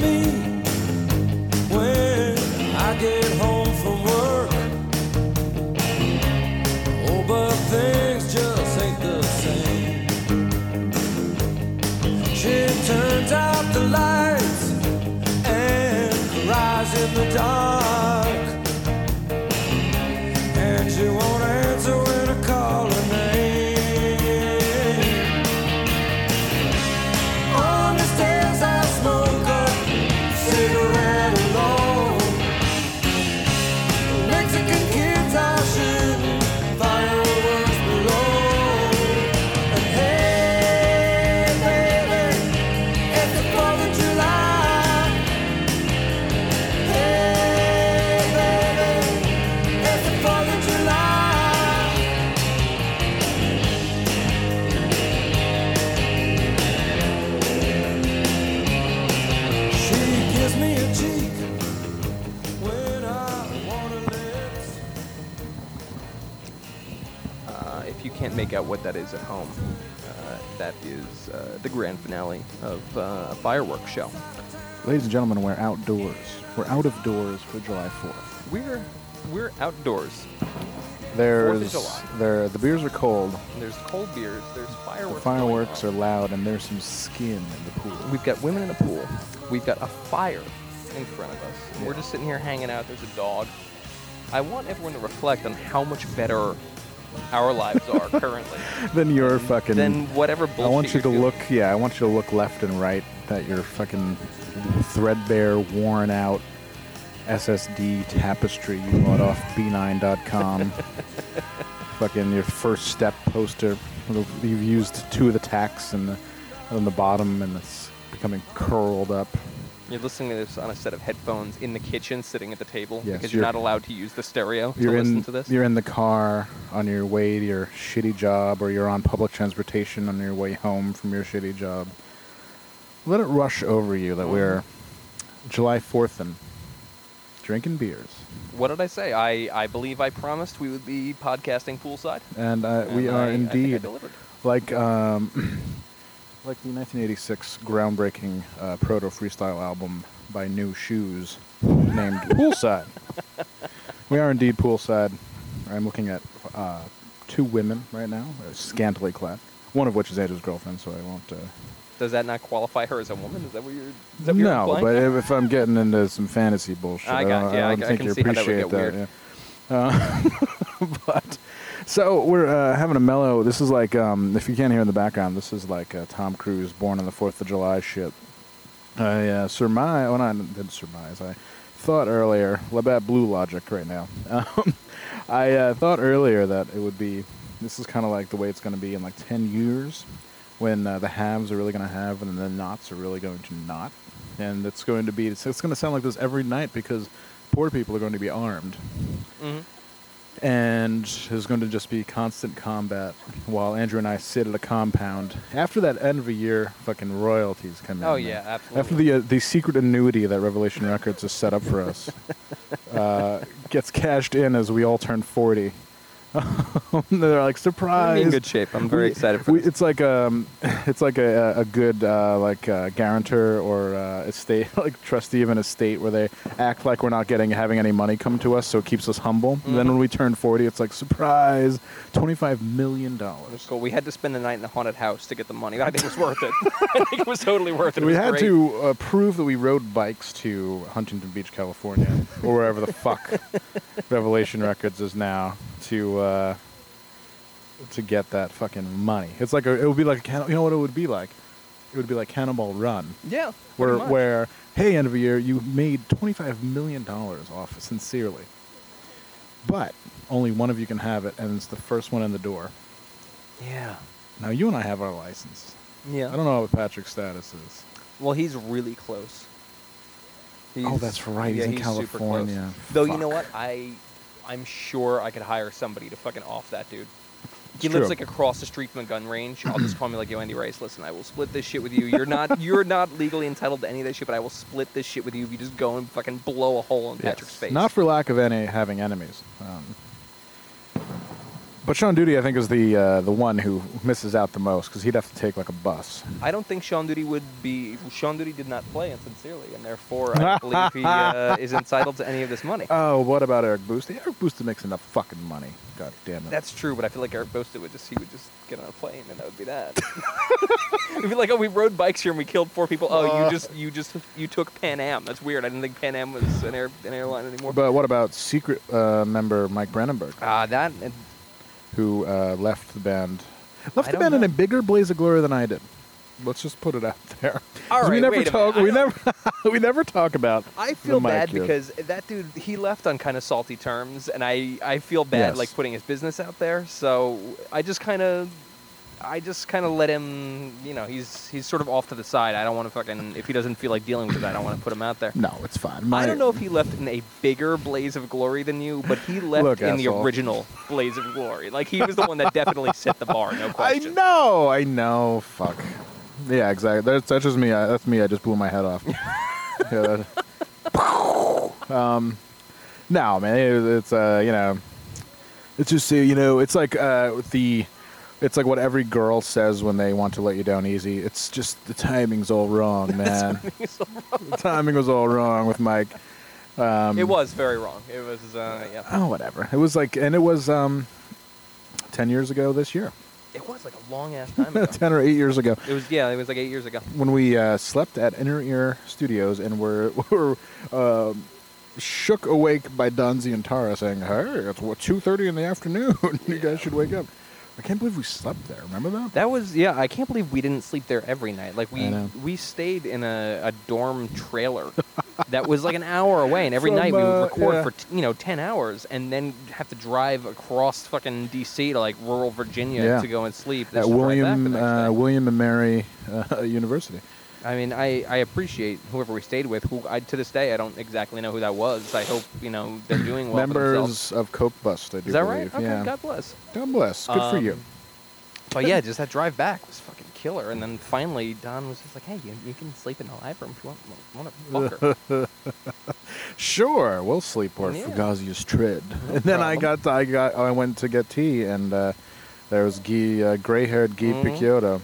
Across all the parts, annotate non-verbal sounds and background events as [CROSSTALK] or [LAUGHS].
Me out what that is at home, uh, that is uh, the grand finale of uh, a fireworks show. Ladies and gentlemen, we're outdoors. We're out of doors for July 4th. We're we're outdoors. There's there the beers are cold, There's cold beers. There's fireworks. the fireworks. are loud, and there's some skin in the pool. We've got women in the pool. We've got a fire in front of us. And We're just sitting here hanging out. There's a dog. I want everyone to reflect on how much better our lives are [LAUGHS] currently then you're fucking. than whatever bullshit. I want you to doing. look. Yeah, I want you to look left and right. That your fucking threadbare, worn out SSD tapestry you bought off B9.com. [LAUGHS] fucking your first step poster. You've used two of the tacks and the, on the bottom, and it's becoming curled up. You're listening to this on a set of headphones in the kitchen, sitting at the table Yes, because you're, you're- not allowed to use the stereo You're to in. listen to this. You're in the car on your way to your shitty job, or you're on public transportation on your way home from your shitty job. Let it rush over you that we're July 4th and drinking beers, What did I say? I, I believe I promised we would be podcasting poolside. and uh, we and are I- I think I indeed delivered. like um, [CLEARS THROAT] like the 1986 groundbreaking uh, proto freestyle album by Nu Shooz named Poolside. we are indeed poolside. I'm looking at uh, two women right now, scantily clad. One of which is Andrew's girlfriend, so I won't. Uh, Does that not qualify her as a woman? Is that what you're? Is that what you're no, but if, if I'm getting into some fantasy bullshit, I got- don't, yeah, I don't I think can you see that appreciate get that. yeah. Uh, [LAUGHS] but so we're uh, having a mellow. This is like um, if you can't hear in the background, this is like uh, Tom Cruise born on the Fourth of July shit. I uh, surmise. Well, I didn't surmise. I thought earlier. Labatt Blue logic right now. [LAUGHS] Um, I uh, thought earlier that it would be. This is kind of like the way it's going to be in like ten years, when uh, the haves are really going to have and the nots are really going to not, and it's going to be. It's, it's going to sound like this every night because poor people are going to be armed Mhm. And there's going to just be constant combat while Andrew and I sit at a compound. After that end of a year, fucking royalties come in. Oh yeah, absolutely. After the uh, the secret annuity that Revelation Records has set up for us [LAUGHS] uh, gets cashed in as we all turn 40, [LAUGHS] They're like I'm surprise. in good shape. I'm very We- excited for we, this. It's like um, [LAUGHS] it's like a, a good uh, like uh, guarantor or uh, estate [LAUGHS] like trustee of an estate where they act like we're not getting having any money come to us, so it keeps us humble. And then when we turn forty, it's like surprise, twenty five million dollars. So we had to spend the night in a haunted house to get the money. I think it was worth it. I think it was totally worth it. It We had great. to uh, prove that we rode bikes to Huntington Beach, California, or wherever the fuck Revelation Records is now to uh, to get that fucking money. It's like a, it would be like a you know what it would be like. It would be like Cannonball Run, Yeah. where much. where hey end of the year you made twenty five million dollars off sincerely, but only one of you can have it, and it's the first one in the door. Yeah. Now you and I have our license. Yeah. I don't know what Patrick's status is. Well, he's really close. oh, that's right. He's yeah, in super close. California. Though you know what, I, I'm sure I could hire somebody to fucking off that dude. He It's lives true. like across the street from a gun range. I'll just [CLEARS THROAT] call me like, yo, Andy Rice. Listen, I will split this shit with you. You're not, [LAUGHS] you're not legally entitled to any of this shit, but I will split this shit with you if you just go and fucking blow a hole in Patrick's face. Not for lack of any having enemies. Um, but Sean Duty, I think, is the uh, the one who misses out the most because he'd have to take like a bus. I don't think Sean Duty would be. Sean Duty did not play insincerely, and therefore I [LAUGHS] believe he uh, is entitled to any of this money. Oh, what about Eric Boosty? Eric Boosty makes enough fucking money. God damn it. That's true, but I feel like Eric Bosta would just he would just get on a plane and that would be that. [LAUGHS] It'd be like, oh, we rode bikes here and we killed four people. Oh, Uh. you just you just you took Pan Am. That's weird. I didn't think Pan Am was an air an airline anymore. but what about secret uh, member Mike Brandenburg, Ah, that who uh, left the band? Left I the don't band in a bigger blaze of glory than I did. Let's just put it out [LAUGHS] there. All we never wait a talk. minute. We I never. [LAUGHS] we never talk about. I the feel Mike bad here. because that dude he left on kind of salty terms, and I I feel bad Yes. like putting his business out there. So I just kind of. I just kind of let him, you know, he's he's sort of off to the side. I don't want to fucking if he doesn't feel like dealing with it, I don't want to put him out there. No, it's fine. I don't know if he left in a bigger blaze of glory than you, but he left Look, in the original blaze of glory. Like he was the one that definitely set the bar, no [LAUGHS] question. I know, I know. Fuck. Yeah, exactly. That's, that's just me. I, that's me. I just blew my head off. [LAUGHS] yeah, that, [LAUGHS] um, no, man. It, it's uh, you know, it's just uh, you know, it's like uh, the, it's like what every girl says when they want to let you down easy. It's just the timing's all wrong, [LAUGHS] man. the timing was all wrong with Mike. Um, it was very wrong. It was, uh, yeah. Oh, whatever. It was like, and it was um, ten years ago this year, It was like a long ass time ago. [LAUGHS] ten or eight years ago. It was, yeah, it was like eight years ago. when we uh, slept at Inner Ear Studios and were [LAUGHS] were um, shook awake by Don Zientara saying, "Hey, it's what two thirty in the afternoon. you guys should wake up." I can't believe we slept there. Remember that? That was, yeah. I can't believe we didn't sleep there every night. Like we, we stayed in a, a dorm trailer that was like an hour away, and every [LAUGHS] From, night we uh, would record yeah. for t- you know ten hours, and then have to drive across fucking D.C. to like rural Virginia Yeah. to go and sleep. At just back William the next uh, day. William and Mary uh, [LAUGHS] University. I mean, I, I appreciate whoever we stayed with. Who I to this day I don't exactly know who that was. I hope you know they're doing well. Members of Coke Bust. I do Is that believe. right? Okay, yeah. God bless. God bless. Good for you. Um, But yeah, just that drive back was fucking killer. And then finally, Don was just like, "Hey, you, you can sleep in the live room if you want. Want to fuck? Sure, we'll sleep where Yeah. Fugazi's tread. [LAUGHS] and then I problem. got, I got, I went to get tea, and uh, there was Guy, uh, gray-haired Guy Mhm. Picciotto.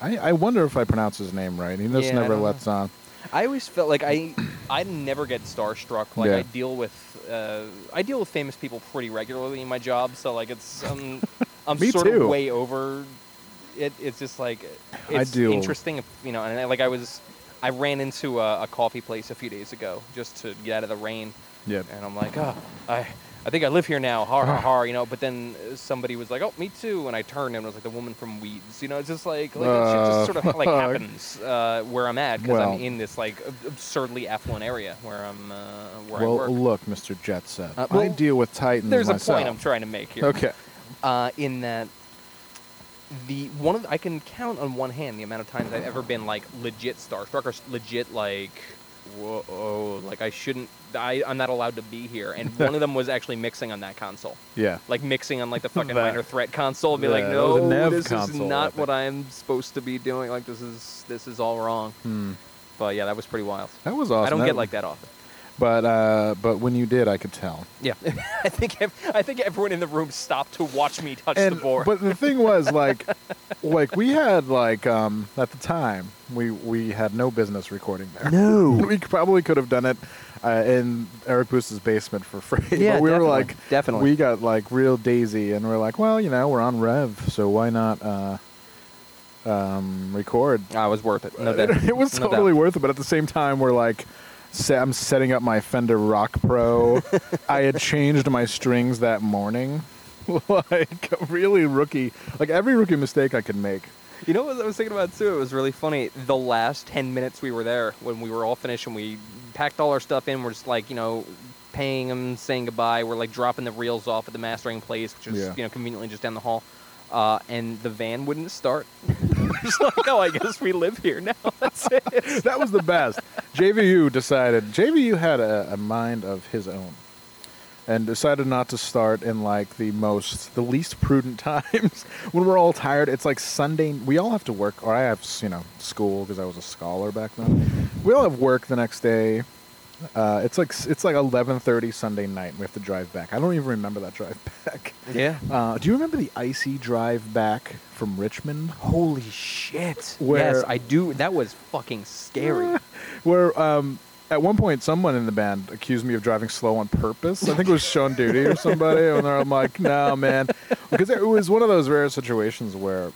I, I wonder if I pronounce his name right. He just Yeah, never lets on. I always felt like I I never get starstruck. Like Yeah. I deal with uh, I deal with famous people pretty regularly in my job, so like it's um, [LAUGHS] I'm sort too. of way over it. It's just like I it's interesting, you know. And I, like I was, I ran into a, a coffee place a few days ago just to get out of the rain, Yeah. and I'm like, oh, I. I think I live here now, har har har, you know. But then somebody was like, "Oh, me too," and I turned and it was like the woman from Weeds, you know. It's just like, like it Uh, just sort of like happens uh, where I'm at because Well- I'm in this like ab- absurdly affluent area where I'm uh, where I Well, look, Mr. Jet Set. Uh, I deal with Titans There's a point I'm trying to make here. Okay. Uh, in that the one of the, I can count on one hand the amount of times I've ever been like legit starstruck or legit like whoa like I shouldn't I I'm not allowed to be here and [LAUGHS] one of them was actually mixing on that console Yeah. like mixing on like the [LAUGHS] fucking That- minor threat console and be like Yeah, that was a no this is I not think." what I'm supposed to be doing like this is this is all wrong Hmm. but yeah that was pretty wild That was awesome. I don't get like that often But uh, but when you did, I could tell. Yeah, [LAUGHS] I think ev- I think everyone in the room stopped to watch me touch And the board. but the thing was [LAUGHS] like, like we had like um, at the time we we had no business recording there. no. [LAUGHS] we probably could have done it uh, in Eric Boost's basement for free. Yeah, but we were definitely, like, definitely. we got like real daisy, and we're like, well, you know, we're on Rev, so why not uh, um, record? I was worth it. No Uh, doubt. it was No totally doubt. worth it, but at the same time, we're like. Se- I'm setting up my Fender Rock Pro. [LAUGHS] I had changed my strings that morning. [LAUGHS] like really rookie, like every rookie mistake I could make. You know what I was thinking about too? It was really funny. The last ten minutes we were there, when we were all finished and we packed all our stuff in, we're just like, you know, paying them, saying goodbye. We're like dropping the reels off at the mastering place, which is Yeah. you know conveniently just down the hall. Uh, and the van wouldn't start. [LAUGHS] just like, oh, I guess we live here now. [LAUGHS] That's it. [LAUGHS] that was the best. JVU decided. JVU had a, a mind of his own, and decided not to start in like the most, the least prudent times when we're all tired. It's like Sunday. We all have to work, or I have you know school because I was a scholar back then. We all have work the next day. Uh, it's like it's like eleven thirty Sunday night. and We have to drive back. I don't even remember that drive [LAUGHS] back. Yeah. Uh, do you remember the icy drive back from Richmond? Holy shit. Where- yes, I do. That was fucking scary. [LAUGHS] Where um, at one point someone in the band accused me of driving slow on purpose. I think it was Sean Duty or somebody, and I'm like, no, man, because it was one of those rare situations where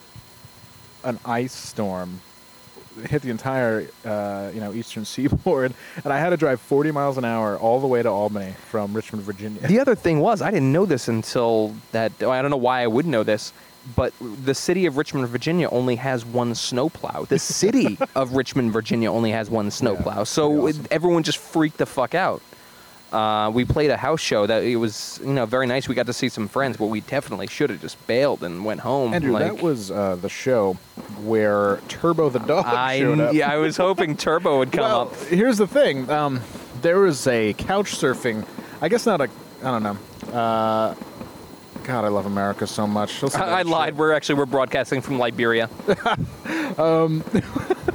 an ice storm hit the entire uh, you know eastern [LAUGHS] seaboard, and I had to drive 40 miles an hour all the way to Albany from Richmond, Virginia. The other thing was, I didn't know this until that. I don't know why I would know this, but the city of Richmond, Virginia, only has one snowplow. The city [LAUGHS] of Richmond, Virginia, only has one snowplow. so awesome. everyone just freaked the fuck out. Uh, we played a house show that it was, you know, very nice. We got to see some friends, but we definitely should have just bailed and went home. Andrew, like, that was uh, the show where Turbo the dog I, showed up. yeah, I was hoping Turbo would come well, up. Here's the thing. Um, there was a couch surfing. I guess not a. I don't know. Uh, God, I love America so much. [LAUGHS] I, I lied. We're actually we're broadcasting from Liberia. [LAUGHS] um, [LAUGHS]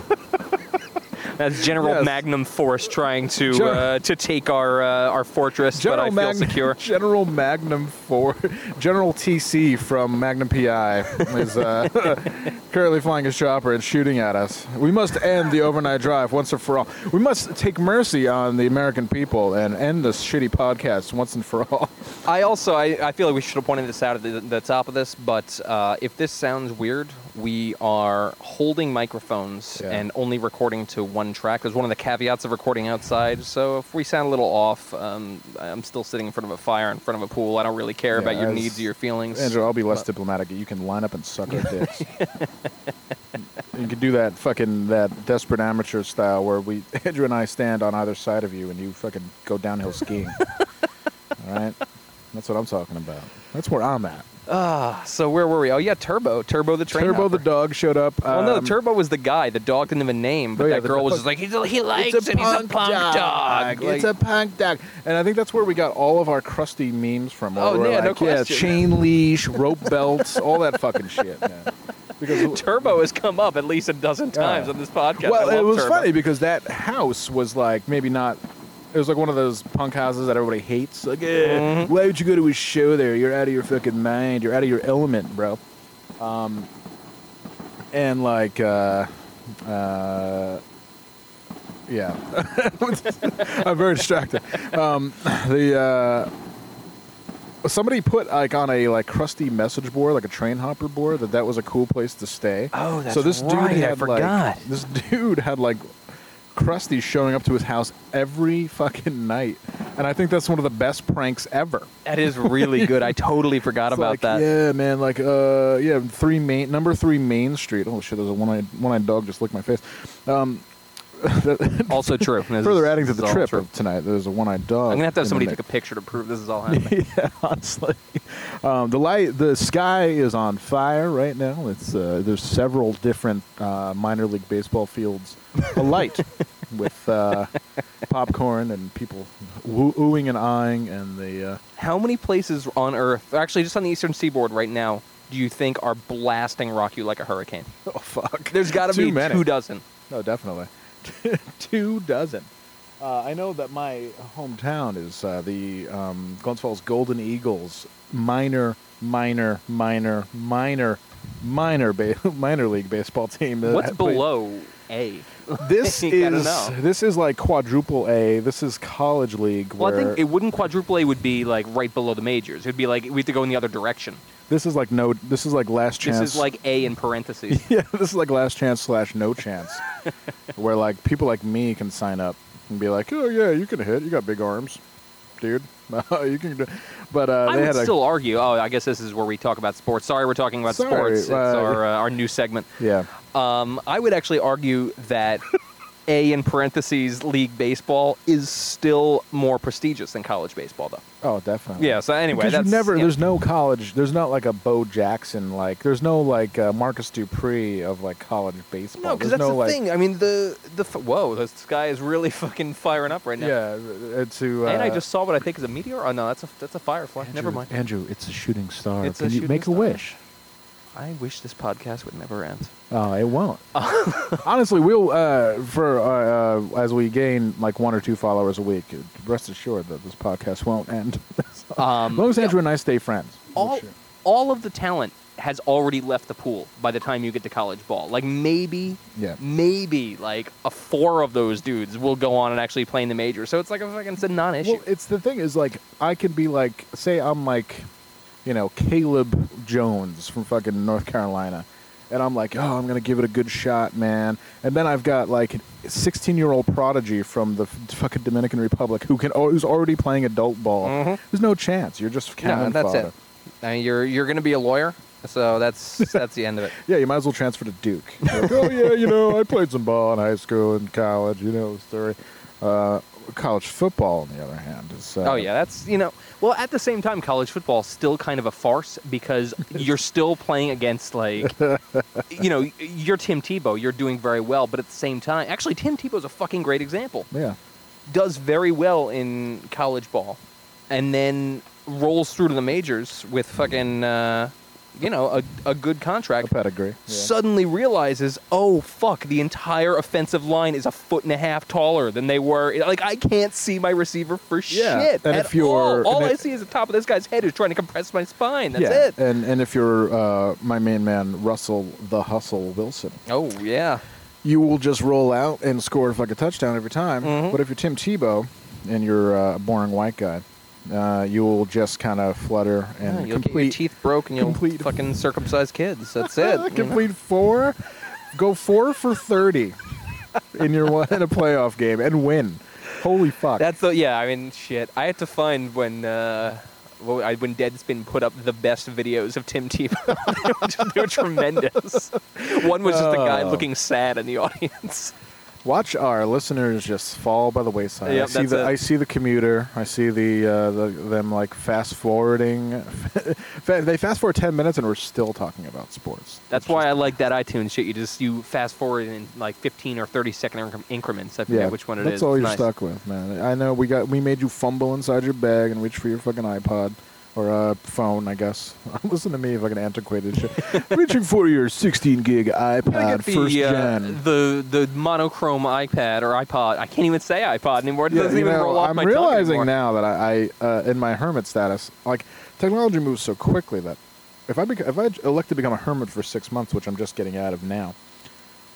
That's General Yes. Magnum Force trying to Gen- uh, to take our uh, our fortress, but I feel Magnum, secure. [LAUGHS] General Magnum Force, General TC from Magnum PI is uh, [LAUGHS] currently flying his chopper and shooting at us. We must end the overnight drive once and for all. We must take mercy on the American people and end this shitty podcast once and for all. I also I, I feel like we should have pointed this out at the, the top of this, but uh, if this sounds weird, we are holding microphones Yeah. and only recording to one track. There's one of the caveats of recording outside. So if we sound a little off, um, I'm still sitting in front of a fire in front of a pool. I don't really care Yeah, about your needs or your feelings. Andrew, I'll be less But- diplomatic. You can line up and suck our dicks. you can do that fucking that desperate amateur style where we [LAUGHS] Andrew and I stand on either side of you and you fucking go downhill skiing. [LAUGHS] All right, that's what I'm talking about. That's where I'm at. Ah, so where were we? Oh yeah, Turbo, Turbo the train. Turbo the dog showed up. Well, no, um, Turbo was the guy. The dog didn't have a name, but Oh, yeah, that girl was just like, he's a, he likes It's a and he's a punk punk dog. it's a punk dog, and I think that's where we got all of our crusty memes from. Oh, yeah, no like, yeah, question. chain leash, rope belts, all that fucking shit. Yeah. Because [LAUGHS] Turbo has come up at least a dozen times Yeah. on this podcast. Well, it was Turbo. funny because that house was like maybe not. It was like one of those punk houses that everybody hates. Like, eh, Mm-hmm. why would you go to a show there? You're out of your fucking mind. You're out of your element, bro. Um, and like, uh, uh, yeah, [LAUGHS] I'm very distracted. Um, [LAUGHS] the uh, somebody put like on a like crusty message board, like a train hopper board, that that was a cool place to stay. Oh, that's so this dude right, I had forgot. like this [LAUGHS] dude had like Krusty showing up to his house every fucking night, and I think that's one of the best pranks ever. That is really good. I totally forgot It's about like, that. Yeah, man. Like, uh, yeah, three main number three Main Street. Oh shit, there's a one-eyed one-eyed dog just licked my face. Um, [LAUGHS] Also true. This further is- adding to the trip of tonight, there's a one-eyed dog. I'm gonna have to have somebody take a picture to prove this is all [LAUGHS] happening. yeah, honestly, um, the light, the sky is on fire right now. It's uh, there's several different uh, minor league baseball fields alight [LAUGHS] with uh, popcorn and people woo- oohing and eyeing, and the uh, How many places on Earth, actually just on the eastern seaboard right now, do you think are blasting rock you like a hurricane? oh fuck, There's got to be many. two dozen. No, definitely, [LAUGHS] two dozen. Uh, I know that my hometown is uh, the um, Glens Falls Golden Eagles minor, minor, minor, minor, minor, ba- [LAUGHS] minor league baseball team. What's [LAUGHS] play- below A? This is this is like quadruple A. This is college league. Well, I think it wouldn't quadruple A would be like right below the majors. It'd be like we have to go in the other direction. This is like no. This is like last chance. This is like A in parentheses. [LAUGHS] yeah. This is like last chance slash no chance, [LAUGHS] where like people like me can sign up and be like, oh yeah, you can hit. You got big arms, dude. [LAUGHS] you can. Do. But uh, I would had a still argue. Oh, I guess this is where we talk about sports. Sorry, we're talking about Sorry, sports. It's uh, our uh, our new segment. yeah. Um, I would actually argue that A in parentheses league baseball is still more prestigious than college baseball, though. Oh, definitely. Yeah. So anyway, Because that's never, yeah. there's no college, there's not like a Bo Jackson, like, there's no like uh, Marcus Dupree of like college baseball. no, because that's no, the like, thing. I mean, the the f- whoa, this guy is really [LAUGHS] fucking firing up right now. Yeah, uh, to. Uh, and I just saw what I think is a meteor. Oh no, that's a that's a firefly. Never mind. Andrew, it's a shooting star. It's a Can you make star. a wish? I wish this podcast would never end. Oh, it won't. [LAUGHS] Honestly, we'll uh, for uh, uh, as we gain like one or two followers a week. Rest assured that this podcast won't end. [LAUGHS] Um, as long as yeah, Andrew and I stay friends. all uh, all of the talent has already left the pool by the time you get to college ball. Like maybe, Yeah. maybe like a four of those dudes will go on and actually play in the major. So it's like a fucking it's a non-issue. Well, it's the thing is like I can be like, say I'm like, you know, Caleb Jones from fucking North Carolina, and I'm like, oh, I'm gonna give it a good shot, man. And then I've got like a 16 year old prodigy from the fucking Dominican Republic who can who's already playing adult ball. Mhm. There's no chance. You're just no, that's fodder. it. I mean, you're you're gonna be a lawyer, so that's that's the end of it. [LAUGHS] Yeah, you might as well transfer to Duke. [LAUGHS] Like, oh yeah, you know, I played some ball in high school and college. You know the story. Uh, college football, on the other hand, is. Uh, Oh yeah, that's you know. Well, at the same time, college football is still kind of a farce because [LAUGHS] you're still playing against like, you know, you're Tim Tebow. You're doing very well, but at the same time, actually, Tim Tebow's a fucking great example. Yeah. Does very well in college ball, and then rolls through to the majors with fucking, uh, you know, a, a good A contract. pedigree. Yeah. Suddenly realizes, oh fuck, the entire offensive line is a foot and a half taller than they were. Like I can't see my receiver for Yeah, shit. and if you're- all, all I it- see is the top of this guy's head who's trying to compress my spine. That's yeah. it. And and if you're uh, my main man, Russell the Hustle Wilson, Oh yeah. you will just roll out and score like a touchdown every time. Mhm. But if you're Tim Tebow and you're uh, a boring white guy, uh, you will just kind of flutter Yeah, and you'll complete get your teeth broke and you'll complete- fucking circumcise kids. That's [LAUGHS] it. you know? complete four, go four for thirty in your one in a playoff game and win. Holy fuck! That's the yeah. I mean, shit. I had to find when uh, well, I, when Deadspin put up the best videos of Tim Tebow. [LAUGHS] they were tremendous. One was just a guy Oh. looking sad in the audience. Watch our listeners just fall by the wayside. Yep, I see that's the it. I see the commuter. I see the, uh, the them like fast forwarding. [LAUGHS] They fast forward ten minutes and we're still talking about sports. That's why I like that iTunes shit. You just you fast forward in like 15 or 30 second increments. I forget yeah, which one it is. that's all It's you're nice. stuck with, man. I know we got we made you fumble inside your bag and reach for your fucking iPod or a phone, I guess. [LAUGHS] Listen to me, fucking antiquated shit. [LAUGHS] Reaching for your 16 gig iPad the, first uh, gen. the the monochrome iPad or iPod. I can't even say iPod anymore. It Yeah, doesn't even know, roll off. I'm my realizing now that I, I uh, in my hermit status, like technology moves so quickly that if I bec- if I elect to become a hermit for six months, which I'm just getting out of now,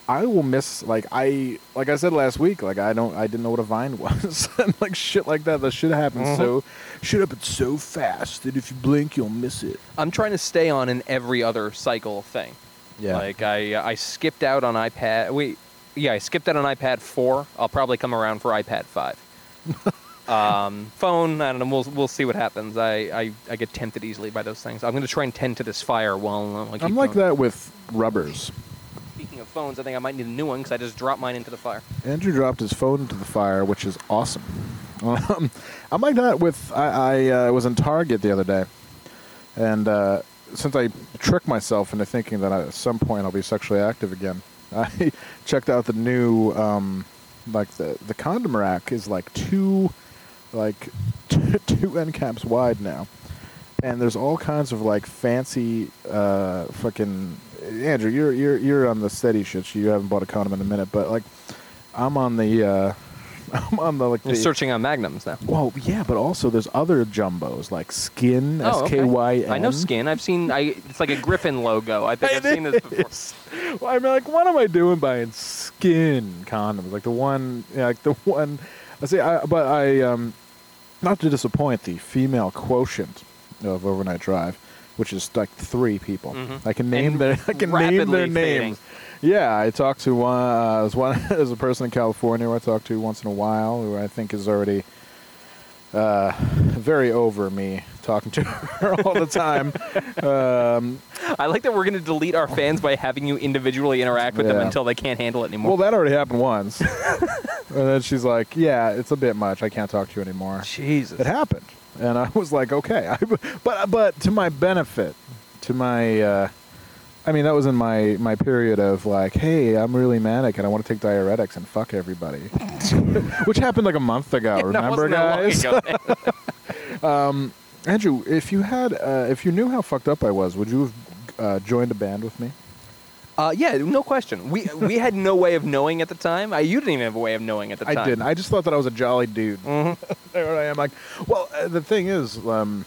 I will miss like I like I said last week, like I don't I didn't know what a vine [LAUGHS] was and like shit like that. That shit happens Mhm. so shit happens so fast that if you blink, you'll miss it. I'm trying to stay on in every other cycle thing. Yeah, Like I I skipped out on iPad. Wait, yeah, I skipped out on iPad four. I'll probably come around for iPad five. [LAUGHS] um, phone, I don't know. We'll we'll see what happens. I, I, I get tempted easily by those things. I'm going to try and tend to this fire while uh, I keep I'm like that with rubbers. Phones, I think I might need a new one because I just dropped mine into the fire. Andrew dropped his phone into the fire, which is awesome. [LAUGHS] Um, I'm like that with I, I uh, was in Target the other day, and uh, since I tricked myself into thinking that at some point I'll be sexually active again, [LAUGHS] I checked out the new um, like the the condom rack is like two like [LAUGHS] two end caps wide now, and there's all kinds of like fancy uh, fucking Andrew. You're you're you're on the steady shit. so You haven't bought a condom in a minute, but like I'm on the uh, [LAUGHS] I'm on the like You're the searching on magnums now. Well, yeah, but also there's other jumbos like Skin, S Oh, okay. K Y N. I know skin. I've seen. I. It's like a Griffin logo. I think I've seen this before. Well, I'm like, what am I doing buying skin condoms? Like the one, yeah, like the one. I say, I, but I, um, not to disappoint the female quotient of overnight drive, which is like three people. Mhm. I can name And their, I can name their fading. names. Yeah, I talked to one. Uh, there's one. [LAUGHS] There's a person in California who I talk to once in a while, who I think is already uh, very over me talking to [LAUGHS] her all the time. [LAUGHS] um, I like that we're going to delete our fans by having you individually interact with them until they can't handle it anymore. Well, that already happened once. and then she's like, "Yeah, it's a bit much. I can't talk to you anymore." Jesus. It happened, and I was like, "Okay," I, but but to my benefit, to my, uh, I mean, that was in my my period of like, "Hey, I'm really manic and I want to take diuretics and fuck everybody," [LAUGHS] which happened like a month ago. [LAUGHS] Yeah, remember, wasn't that long guys? ago. [LAUGHS] Andrew, if you had, uh, if you knew how fucked up I was, would you have uh, joined a band with me? Uh, yeah, no question. We we had no way of knowing at the time. I, you didn't even have a way of knowing at the time. I didn't. I just thought that I was a jolly dude. [LAUGHS] Mhm. there I am. Like, well, uh, the thing is, um,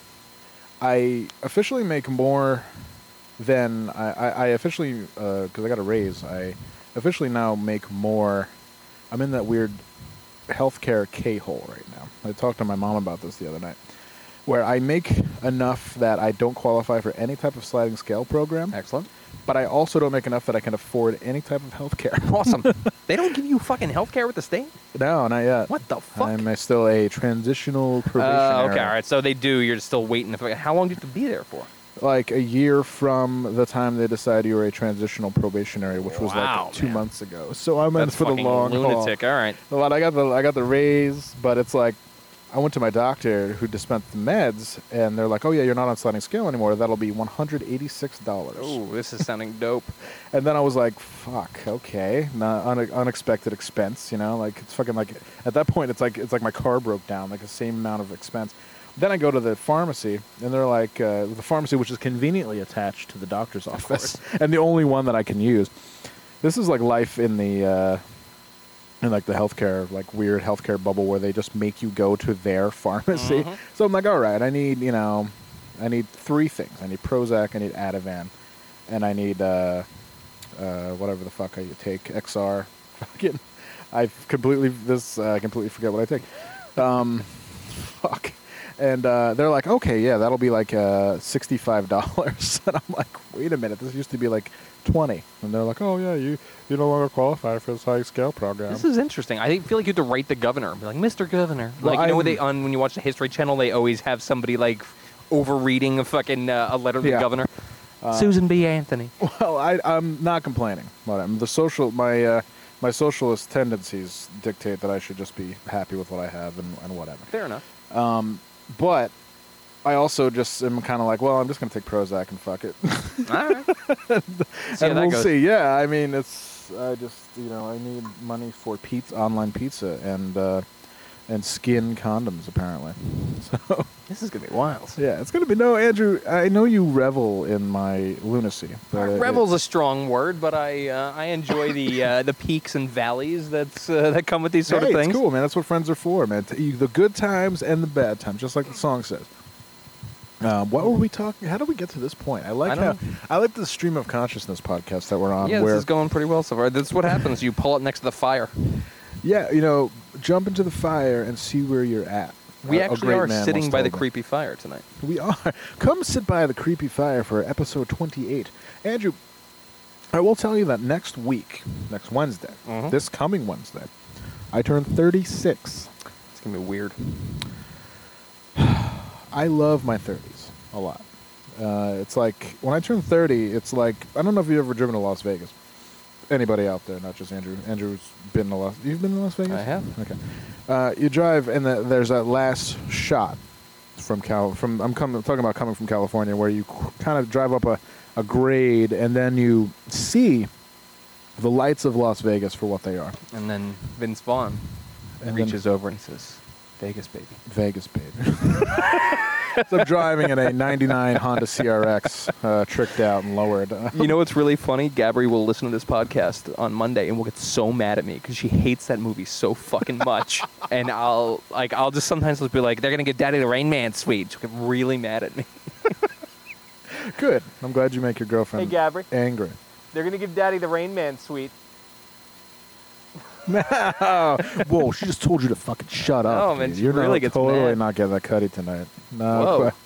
I officially make more than I, I, I officially because I got a raise. I officially now make more. I'm in that weird healthcare K hole right now. I talked to my mom about this the other night, where I make enough that I don't qualify for any type of sliding scale program, Excellent. But I also don't make enough that I can afford any type of healthcare. [LAUGHS] Awesome. [LAUGHS] they don't give you fucking health care with the state? no, not yet. What the fuck? I'm uh, still a transitional probationary. Uh, okay, all right. So they do. You're still waiting. How long do you have to be there for? like a year from the time they decide you were a transitional probationary, which was Wow, like two man. months ago. So I'm in for the fucking long lunatic. All right. haul. But I got the I got the raise, but it's like I went to my doctor who dispensed the meds, and they're like, "Oh yeah, you're not on sliding scale anymore. That'll be one hundred eighty six dollars." Oh, this is sounding dope. [LAUGHS] And then I was like, "Fuck, okay, not une- unexpected expense, you know? Like it's fucking like at that point, it's like it's like my car broke down, like the same amount of expense." Then I go to the pharmacy, and they're like, uh, the pharmacy which is conveniently attached to the doctor's office, [LAUGHS] and the only one that I can use. This is like life in the uh, in like the healthcare, like weird healthcare bubble where they just make you go to their [LAUGHS] pharmacy. Mhm. So I'm like, all right, I need you know, I need three things. I need Prozac, I need Ativan, and I need uh, uh, whatever the fuck I take XR. [LAUGHS] Fucking, I completely this uh, I completely forget what I take. Um, [LAUGHS] fuck. And uh, they're like, okay, yeah, that'll be like uh, sixty-five dollars. and I'm like, wait a minute, this used to be like twenty. And they're like, oh yeah, you you no longer qualify for this high scale program. This is interesting. I think- feel like you have to write the governor and be like, Mr. Governor. Well, like, you know, when they on when you watch the History Channel, they always have somebody like overreading a fucking uh, a letter to Yeah. the governor. Uh, Susan B. Anthony. Well, I, I'm not complaining. But I'm the social my uh, my socialist tendencies dictate that I should just be happy with what I have and, and whatever. Fair enough. But I also just am kind of like, well, I'm just gonna take Prozac and fuck it, [LAUGHS] All right. [LAUGHS] And we'll goes. see. Yeah, I mean, it's I just you know I need money for pizza, online pizza, and uh, and skin condoms apparently. [LAUGHS] So This is gonna be wild. yeah, it's gonna be no Andrew. I know you revel in my lunacy. but it- a strong word, but I uh, I enjoy the uh, the peaks and valleys that's uh, that come with these sort hey, of things. It's cool, man. That's what friends are for, man. The good times and the bad times, just like the song says. Um, what were we talking? How did we get to this point? I like I how I like the stream of consciousness podcast that we're on. Yeah, where, this is going pretty well so far. That's what happens. You pull it next to the fire. yeah, you know, jump into the fire and see where you're at. We actually are sitting by the creepy fire tonight. We are. [LAUGHS] Come sit by the creepy fire for episode 28. Andrew, I will tell you that next week, next Wednesday, Mhm. this coming Wednesday, I turn 36. It's gonna be weird. [SIGHS] [SIGHS] [SIGHS] I love my 30s a lot. Uh, it's like when I turn 30, it's like I don't know if you've ever driven to Las Vegas. Anybody out there, not just Andrew. Andrew's been to Las. You've been to Las Vegas. I have. Okay. Uh, you drive, and the, there's that last shot from Cal. From I'm coming talking about coming from California, where you kind of drive up a, a grade, and then you see the lights of Las Vegas for what they are. And then Vince Vaughn And then- reaches over and says, Vegas, baby. Vegas, baby. [LAUGHS] so I'm driving in a '99 Honda CRX, uh, tricked out and lowered. [LAUGHS] You know what's really funny? Gabri will listen to this podcast on Monday and will get so mad at me because she hates that movie so fucking much. [LAUGHS] and I'll like I'll just sometimes just be like, they're gonna give Daddy the Rain Man suite. She'll get really mad at me. Good. I'm glad you make your girlfriend Hey, Gabri. angry. They're gonna give Daddy the Rain Man suite. [LAUGHS] Whoa, she just told you to fucking shut up. Oh, man, dude. she You're really not, gets totally mad. not getting that cutty tonight. No. Whoa. [LAUGHS]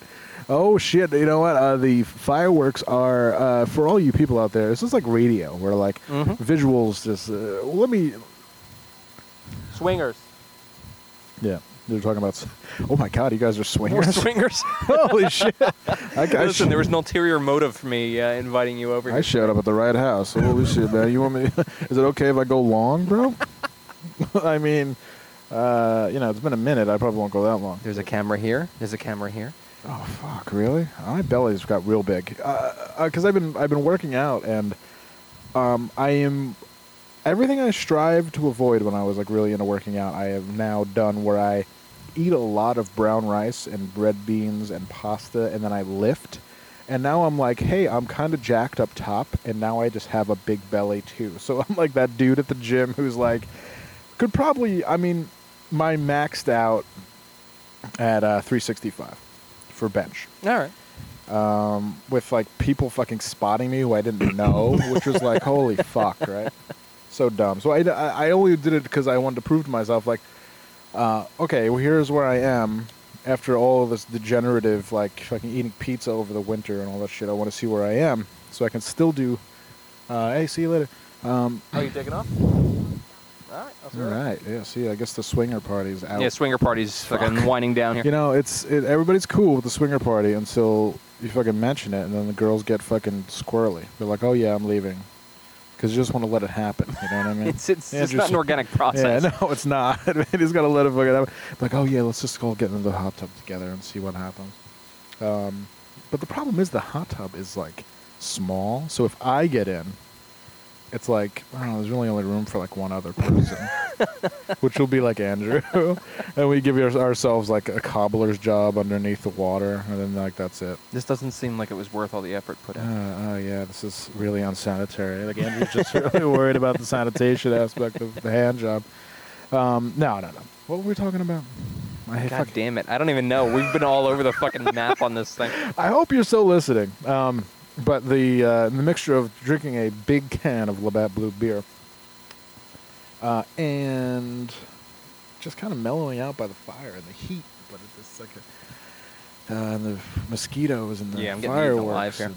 Oh shit! You know what? Uh, the fireworks are uh, for all you people out there. This is like radio, where like Mhm. visuals just. Uh, let me. Swingers. Yeah, they're talking about. Oh my god, you guys are swingers. We're swingers! [LAUGHS] Holy shit! I, I, Listen, sh- there was an ulterior motive for me uh, inviting you over I here. showed up at the right house. Holy shit, man! You want me? [LAUGHS] is it okay if I go long, bro? [LAUGHS] I mean, uh, you know, it's been a minute. I probably won't go that long. There's a camera here. There's a camera here. Oh fuck! Really? My belly's got real big. Because I've been I've been working out and um, I am everything I strive to avoid when I was like really into working out. I have now done where I eat a lot of brown rice and red beans and pasta, and then I lift. And now I'm like, hey, I'm kind of jacked up top, and now I just have a big belly too. So [LAUGHS] I'm like that dude at the gym who's like, could probably, I mean, my maxed out at uh, 365 for bench All right. um, with like people fucking spotting me who I didn't know, which was like, holy fuck, right? [LAUGHS] So dumb. So I, I I only did it because I wanted to prove to myself, like, uh, okay, well, here's where I am after all of this degenerative, like, fucking eating pizza over the winter and all that shit. I want to see where I am so I can still do, uh, hey, see you later. Um, Oh, you taking off? All right. I'll see all you later. right, yeah, see, I guess the swinger party's out. Yeah, swinger party's fucking winding down here. You know, it's it, everybody's cool with the swinger party until you fucking mention it, and then the girls get fucking squirrely. They're like, "Oh yeah, I'm leaving," because you just want to let it happen. You know what I mean? [LAUGHS] It's it's, Yeah, it's not an organic [LAUGHS] process. Yeah, no, it's not. [LAUGHS] you just gotta let it fucking happen. Like, oh yeah, let's just go get into the hot tub together and see what happens. Um, but the problem is the hot tub is like small, so if I get in, it's like I don't know. There's really only room for like one other person, [LAUGHS] which will be like Andrew, [LAUGHS] and we give our- ourselves like a cobbler's job underneath the water, and then like that's it. This doesn't seem like it was worth all the effort put in. Uh, oh yeah, this is really unsanitary. Like Andrew's just really [LAUGHS] worried about the sanitation aspect of the hand job. Um, no, no, no. What were we talking about? I, God fuck- damn it! I don't even know. We've been all over the fucking map on this thing. I hope you're still listening. Um, but the uh, the mixture of drinking a big can of Labatt Blue beer uh, and just kind of mellowing out by the fire and the heat, but it's like a, uh, and the mosquitoes and the Yeah, I'm fireworks and,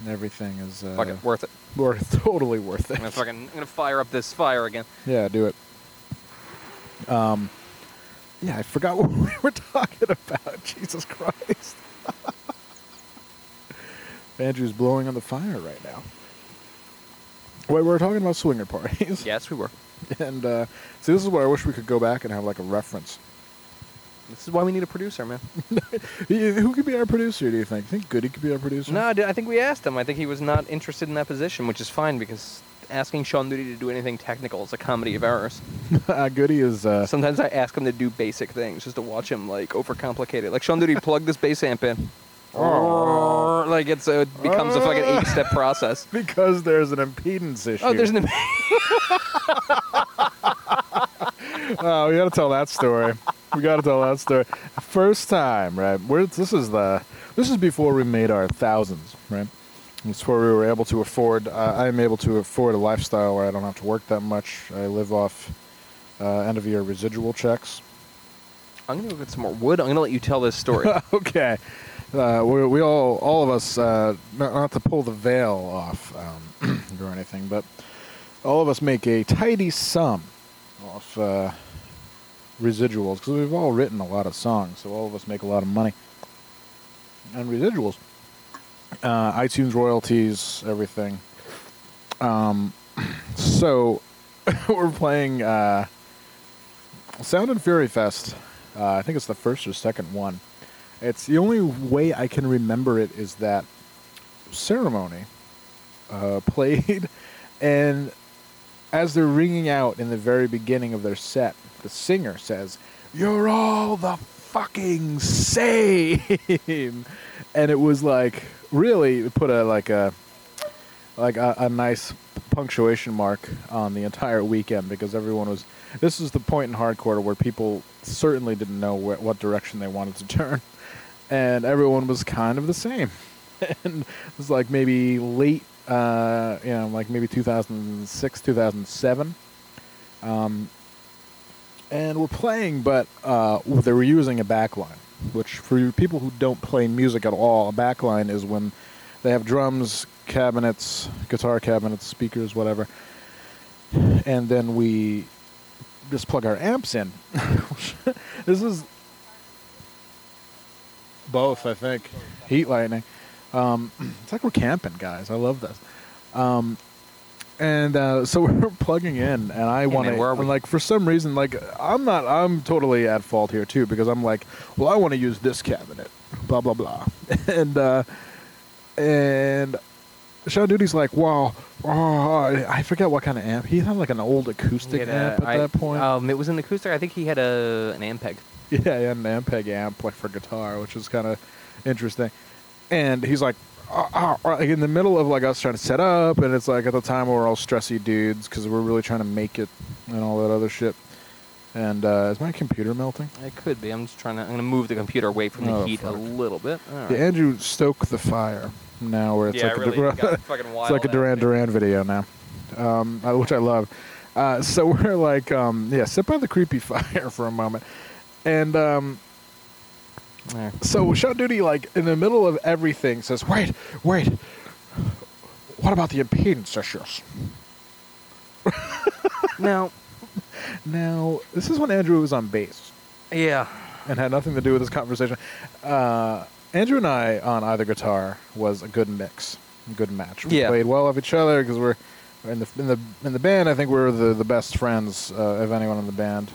and everything is uh, Fuck it, worth it. worth [LAUGHS] totally worth it. I'm gonna fucking I'm gonna fire up this fire again. Yeah, do it. Um, yeah, I forgot [LAUGHS] what we were talking about. Jesus Christ. [LAUGHS] Andrew's blowing on the fire right now. Wait, we were talking about swinger parties. Yes, we were. [LAUGHS] And uh, see, this is where I wish we could go back and have like a reference. This is why we need a producer, man. [LAUGHS] Who could be our producer? Do you think? Think Goody could be our producer? No, I I think we asked him. I think he was not interested in that position, which is fine because asking Sean Duty to do anything technical is a comedy of errors. [LAUGHS] uh, Goody is. Uh, Sometimes I ask him to do basic things just to watch him like overcomplicate it. Like Sean Duty, plug this bass amp in. Like it's a, it becomes a fucking eight-step process. [LAUGHS] because there's an impedance issue. Oh, there's an impedance [LAUGHS] Oh, we got to tell that story. we got to tell that story. First time, right? We're, this is the this is before we made our thousands, right? It's before we were able to afford. Uh, I'm able to afford a lifestyle where I don't have to work that much. I live off uh, end of year residual checks. I'm gonna go get some more wood. I'm gonna let you tell this story. [LAUGHS] okay. Uh, we, we all, all of us, uh, not, not to pull the veil off um, [CLEARS THROAT] or anything, but all of us make a tidy sum off uh, residuals because we've all written a lot of songs, so all of us make a lot of money. And residuals, uh, iTunes royalties, everything. Um, [CLEARS THROAT] so [LAUGHS] we're playing uh, Sound and Fury Fest. Uh, I think it's the first or second one. It's the only way I can remember it is that ceremony uh, [LAUGHS] played, and as they're ringing out in the very beginning of their set, the singer says, "You're all the fucking same," [LAUGHS] and it was like really put a like a like a, a nice punctuation mark on the entire weekend because everyone was. This is the point in hardcore where people certainly didn't know wh- what direction they wanted to [LAUGHS] turn, and everyone was kind of the same. [LAUGHS] and it was like maybe late, uh, you know, like maybe 2006, 2007. Um, and we're playing, but uh, they were using a backline, which for people who don't play music at all, a backline is when they have drums, cabinets, guitar cabinets, speakers, whatever, and then we just plug our amps in. [LAUGHS] this is both, I think. Heat lightning. Um, [CLEARS THROAT] it's like we're camping, guys. I love this. Um, and uh, [LAUGHS] so we're plugging in, and I want man, where are to, we? like, for some reason, like, I'm not, I'm totally at fault here too because I'm like, well, I want to use this cabinet, blah blah blah, [LAUGHS] and uh, and Sean Duty's like, wow, oh, I forget what kind of amp. He had like an old acoustic He had a- amp at I- that point. Um, it was an acoustic. I think he had a an Ampeg. [LAUGHS] Yeah, he had an Ampeg amp like for guitar, which was kind of interesting. And he's like, "Ah, ah," like in the middle of like us trying to set up, and it's like at the time we're all stressy dudes because we're really trying to make it and all that other shit. And uh, is my computer melting? It could be. I'm just trying to. I'm gonna move the computer away from the Oh, heat a fuck. little bit. All right. Yeah, Andrew, stoke the fire. Now where it's Yeah, like I a really Dur- got [LAUGHS] fucking it's like a out Duran there. Duran video now, um, which I love. Uh, so [LAUGHS] we're like, um, yeah, sit by the creepy fire for a moment, and um, There. so Sean Duty, like in the middle of everything, says, "Wait, wait, what about the impedance issues?" [LAUGHS] Now, Now, this is when Andrew was on bass yeah, and had nothing to do with this conversation. Uh, Andrew and I on either guitar was a good mix, a good match. We Yeah. played well off each other because we're in the in the in the band. I think we're the the best friends uh, of anyone in the band.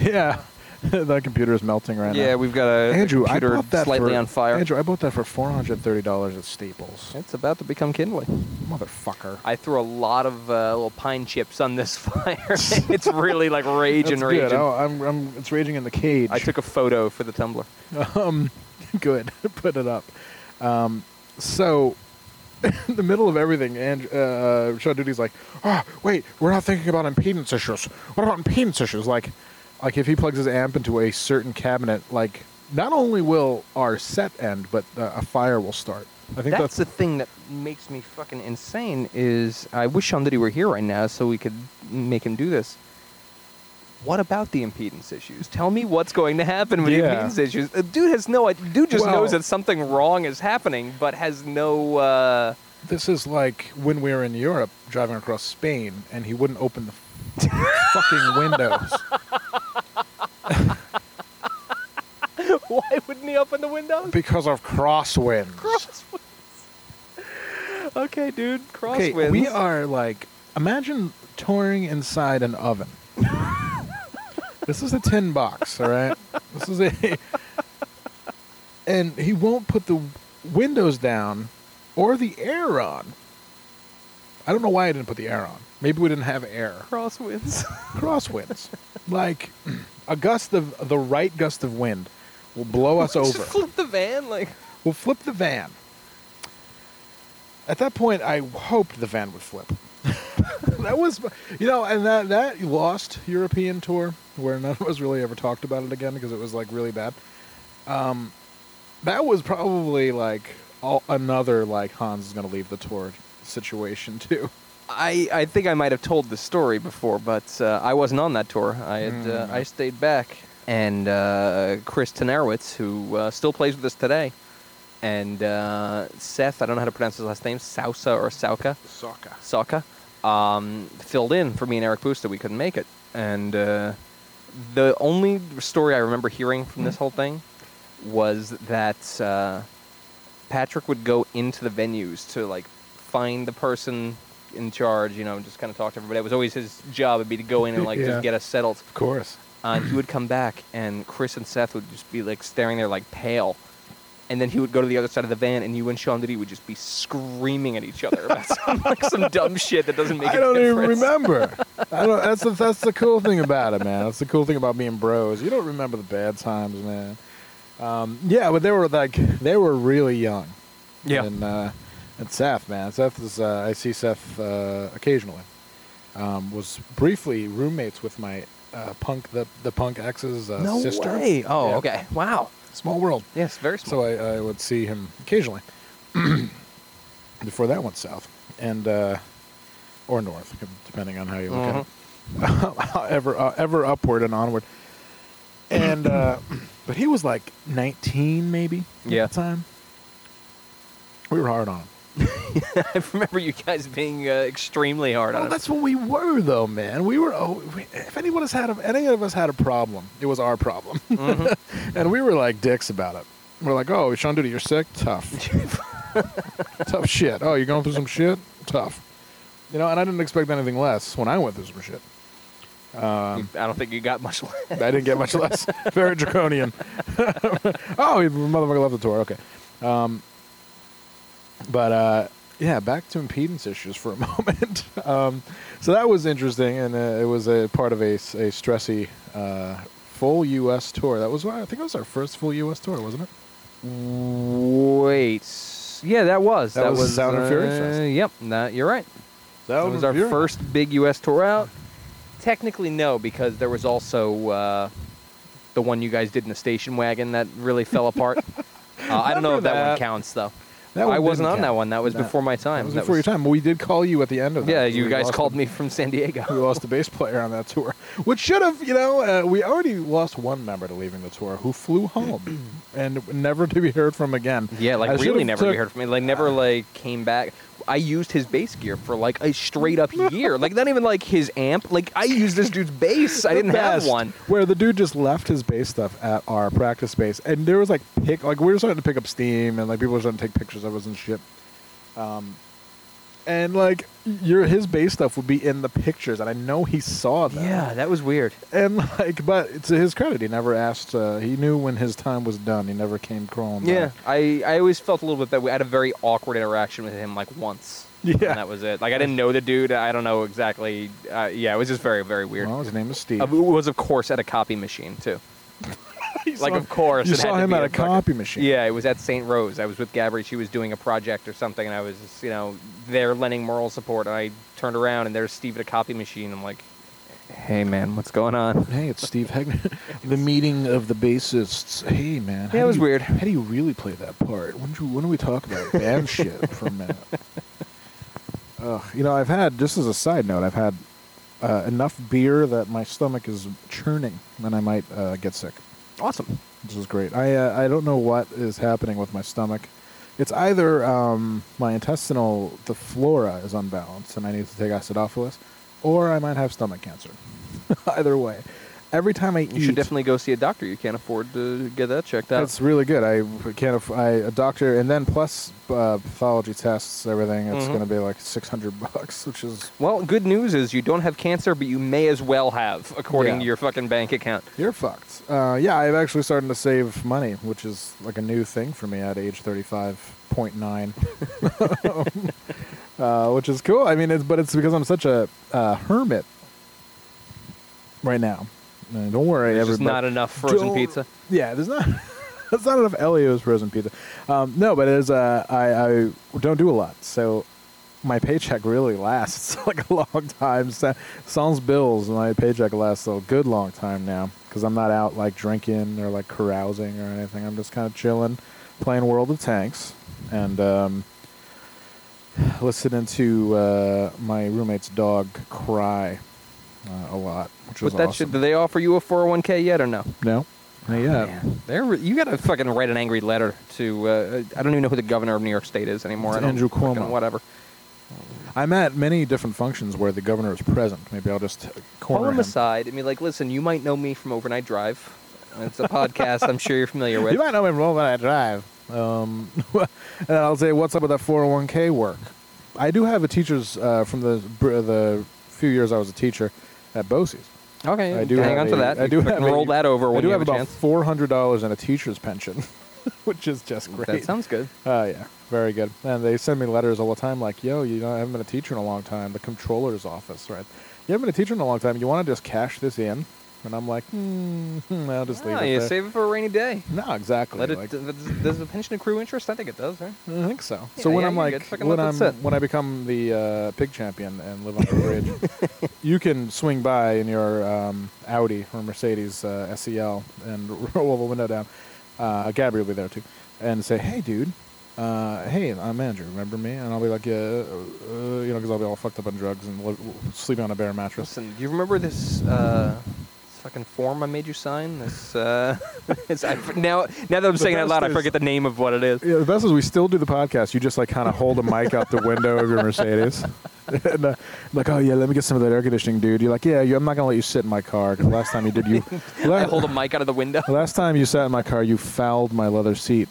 Yeah, [LAUGHS] that computer is melting right now. yeah, we've got a Andrew, I computer bought that slightly for, on fire. Andrew, I bought that for four hundred thirty dollars at Staples. It's about to become kindling. Motherfucker. I threw a lot of uh, little pine chips on this [LAUGHS] fire. [LAUGHS] it's really like raging, That's raging. good. Oh, I'm, I'm, it's raging in the cage. I took a photo for the Tumblr. Um, good. Put it up. Um, so, in the middle of everything, and uh, Sean Duty's like, "Oh, wait, we're not thinking about impedance issues. What about impedance issues? Like, like if he plugs his amp into a certain cabinet, like not only will our set end, but uh, a fire will start. I think That's that's, the thing that makes me fucking insane. Is I wish Sean Diddy were here right now so we could make him do this. What about the impedance issues? Tell me what's going to happen with Yeah. the impedance issues. The dude has no. Dude just Well- knows that something wrong is happening, but has no. Uh, this is like when we were in Europe driving across Spain, and he wouldn't open the [LAUGHS] fucking windows. [LAUGHS] why wouldn't he open the windows? because of crosswinds. Crosswinds. [LAUGHS] okay, dude. Okay, we are like imagine touring inside an oven. this is a tin box, all right. This is a, and he won't put the windows down or the air on. I don't know why I didn't put the air on. Maybe we didn't have air. crosswinds. [LAUGHS] Crosswinds, like a gust of the right gust of wind, will blow us [LAUGHS] Just over. flip the van like. We'll flip the van. At that point, I hoped the van would flip. [LAUGHS] that was, you know, and that that lost European tour where none of us really ever talked about it again because it was like really bad. Um, that was probably like all, another like Hans is going to leave the tour situation [LAUGHS] too. I, I think I might have told the story before, but uh, I wasn't on that tour. I had uh, Mm. I stayed back, and uh, Chris Tenarowitz, who uh, still plays with us today, and uh, Seth, I don't know how to pronounce his last name, Sausa or Sauka, Soccer. Saka, um, filled in for me and Eric Busta. We couldn't make it, and uh, the only story I remember hearing from this whole thing was that uh, Patrick would go into the venues to like find the person in charge, you know, and just kind of talk to everybody. It was always his job would be to go in and like [LAUGHS] Yeah. just get us settled. Of course. Uh, and he would come back, and Chris and Seth would just be like staring there like pale, and then he would go to the other side of the van, and you and Sean Diddy would just be screaming at each other about [LAUGHS] some, like some dumb shit that doesn't make I don't even remember. [LAUGHS] I don't. That's the, that's the cool thing about it, man. That's the cool thing about being bros. You don't remember the bad times, man. Um, yeah, but they were like they were really young. Yeah. And uh, and Seth, man, Seth is. Uh, I see Seth uh, occasionally. Um, was briefly roommates with my uh, punk the the punk ex's uh, no sister. way. Oh, Yeah. okay. Wow. Small world. Yes, very small. So I, I would see him occasionally [CLEARS THROAT] before that went south and uh, or north, depending on how you look at it. [LAUGHS] ever ever upward and onward. And uh, but he was like 19 maybe Yeah. at the time. We were hard on him. [LAUGHS] I remember you guys being uh, extremely hard Well, on that's what we were, though, man. We were. Oh, we, if anyone has had, a, any of us had a problem, it was our problem, Mm-hmm. [LAUGHS] and we were like dicks about it. We're like, "Oh, Sean Duty, you're sick. Tough, [LAUGHS] tough shit. Oh, you're going through some shit. Tough." You know, and I didn't expect anything less when I went through some shit. Um, I don't think you got much [LAUGHS] less. I didn't get much less. [LAUGHS] Very draconian. [LAUGHS] oh, he- motherfucker left the tour. Okay. Um, but uh, yeah, back to impedance issues for a moment. um, so that was interesting, and uh, it was a part of a, a stressy uh, full U.S. tour. That was, I think, it was our first full U.S. tour, wasn't it? Wait. Yeah, that was. That was Sound and Fury uh, Fest. Yep. That, you're right. That That was our first big U.S. tour out. Technically, no, because there was also uh, the one you guys did in the station wagon that really fell apart. [LAUGHS] Uh, I don't know if Remember that, one counts though. That one I wasn't on that one. That was That- before my time. That was That before your time. We did call you at the end of that. Yeah, you guys called me from San Diego. we lost a bass player on that tour, which should have, you know, uh, we already lost one member to leaving the tour who flew home [CLEARS THROAT] and never to be heard from again. Yeah, like I really never took- heard from. Like never like came back. I used his bass gear for like a straight up year. Like not even like his amp. Like I used this dude's bass. I didn't have one. Where the dude just left his bass stuff at our practice space, and there was like pick, like we were starting to pick up steam, and like people were starting to take pictures of us and shit. Um, and like your his bass stuff would be in the pictures, and I know he saw them. Yeah, that was weird. And like, but to his credit, he never asked. Uh, he knew when his time was done. He never came crawling. Yeah, back. I, I always felt a little bit that we had a very awkward interaction with him like once. Yeah. And that was it. Like I didn't know the dude. I don't know exactly. Uh, yeah, it was just very very weird. Well, his name is Steve. Uh, it was of course at a copy machine too. [LAUGHS] [LAUGHS] Like saw- of course. you it had saw to him be at a fucking- copy machine. Yeah, it was at St. Rose. I was with Gabri. She was doing a project or something, and I was, you know, there lending moral support. And I turned around, and there's Steve at a copy machine. I'm like, "Hey, man, what's going on?" Hey, it's Steve [LAUGHS] Hegner. the meeting of the bassists. Hey, man. Yeah, it was you- weird. How do you really play that part? When do, when do we talk about band [LAUGHS] shit for a minute? Ugh, you know, I've had just as a side note, I've had uh, enough beer that my stomach is churning, and I might uh, get sick. Awesome. This is great. I uh, I don't know what is happening with my stomach. It's either um, my intestinal the flora is unbalanced and I need to take acidophilus, or I might have stomach cancer. [LAUGHS] either way, every time I You eat, should definitely go see a doctor. You can't afford to get that checked out. That's really good. I can't. Aff- I a doctor, and then plus uh, pathology tests, everything. It's Mhm. going to be like six hundred bucks, which is well, good news is you don't have cancer, but you may as well have, according Yeah. to your fucking bank account. you're fucked. Uh, yeah, I've actually started to save money, which is like a new thing for me at age thirty-five point nine, [LAUGHS] uh, which is cool. I mean, it's but it's because I'm such a uh, hermit right now. Don't worry, There's everybody. not enough frozen Don't- pizza. Yeah, there's not. [LAUGHS] That's not enough Ellio's frozen pizza. Um, no, but it is. Uh, I, I don't do a lot, so my paycheck really lasts [LAUGHS] like a long time. Sa- Sans bills, my paycheck lasts a good long time now because I'm not out like drinking or like carousing or anything. I'm just kind of chilling, playing World of Tanks, and um, listening to uh, my roommate's dog cry uh, a lot, which was But that awesome. should, do they offer you a 401k yet or no? no, not yet. Man, they're you gotta fucking write an angry letter to. Uh, I don't even know who the governor of New York State is anymore. It's Andrew fucking Cuomo. Whatever. I'm at many different functions where the governor is present. Maybe I'll just Call corner him him. aside. I mean, like, listen, you might know me from Overnight Drive. It's a podcast I'm sure you're familiar [LAUGHS] with. You might know me from Overnight drive. Um, [LAUGHS] and I'll say, "What's up with that 401k work?" I do have a teacher's uh, from the the few years I was a teacher at BOCES. Okay, I do hang on to that. I do have a- roll that over I do you have have, a about four hundred dollars in a teacher's pension. [LAUGHS] which is just great. That sounds good. Oh yeah, very good. And they send me letters all the time, like, "Yo, you know, I haven't been a teacher in a long time." The controller's office, right? You haven't been a teacher in a long time. You want to just cash this in? And I'm like, hmm, [LAUGHS] I'll just leave Ah, it you there. save it for a rainy day. no, exactly. Let it. like, does, does the pension accrue interest? I think it does, right? I think so. Yeah, so when yeah, I'm like, when I'm when I become the uh, pig champion and live on the bridge, [LAUGHS] you can swing by in your um, Audi or Mercedes uh, SEL and [LAUGHS] roll the window down. Uh, Gabby will be there too, and say, "Hey, dude." Uh, hey, I'm Andrew. Remember me? And I'll be like, yeah, uh, uh, you know, because I'll be all fucked up on drugs and li- sleeping on a bare mattress. Listen, do you remember this, uh, this fucking form I made you sign? This, uh, [LAUGHS] it's, I, now, now that I'm saying it out loud, I forget the name of what it is. Yeah, the best is we still do the podcast. You just like kind of hold a mic out the window of your Mercedes, [LAUGHS] and uh, like, oh yeah, let me get some of that air conditioning, dude. You're like, yeah, you, I'm not gonna let you sit in my car because last time you did, you [LAUGHS] I hold a mic out of the window. last time you sat in my car, you fouled my leather seat.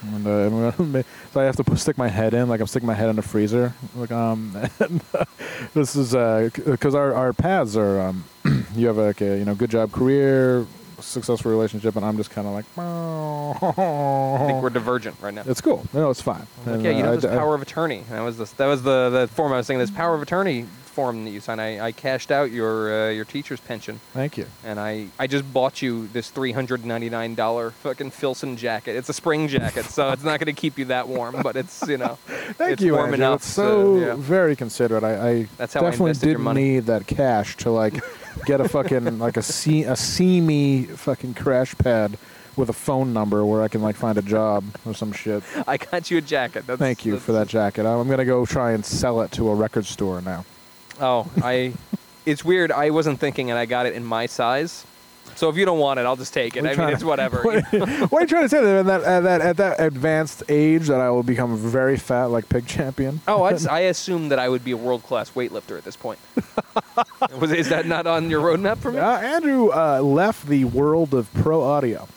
And, uh, and we're gonna ma- so I have to stick my head in, like I'm sticking my head in the freezer. Like, um, and, uh, this is because our, our paths are, um, [CLEARS THROAT] you have like a you know good job career, successful relationship, and I'm just kind of like, [LAUGHS] I think we're divergent right now. it's cool. No, it's fine. Like, And, yeah, you uh, know I- this I- power of attorney. That was the that was the, the form I was saying. This power of attorney form that you signed. I, I cashed out your uh, your teacher's pension, Thank you. and I, I just bought you this three hundred ninety nine dollar fucking Filson jacket. It's a spring jacket, so it's not going to keep you that warm, but it's you know, [LAUGHS] Thank it's you, warm Andrew. enough. It's so yeah. very considerate. I, I That's how I definitely invested your didn't money. need that cash to like [LAUGHS] get a fucking like a see a seamy fucking crash pad with a phone number where I can like find a job or some shit. I got you a jacket. That's, Thank you for that jacket. I'm gonna go try and sell it to a record store now. Oh, I. it's weird. I wasn't thinking, and I got it in my size. So if you don't want it, I'll just take it. I mean, it's whatever. [LAUGHS] what, what are you trying to say? That at that, at that at that advanced age, that I will become very fat like pig champion? Oh, [LAUGHS] I, I assumed that I would be a world class weightlifter at this point. [LAUGHS] Was is that not on your roadmap for me? Uh, Andrew uh, left the world of pro audio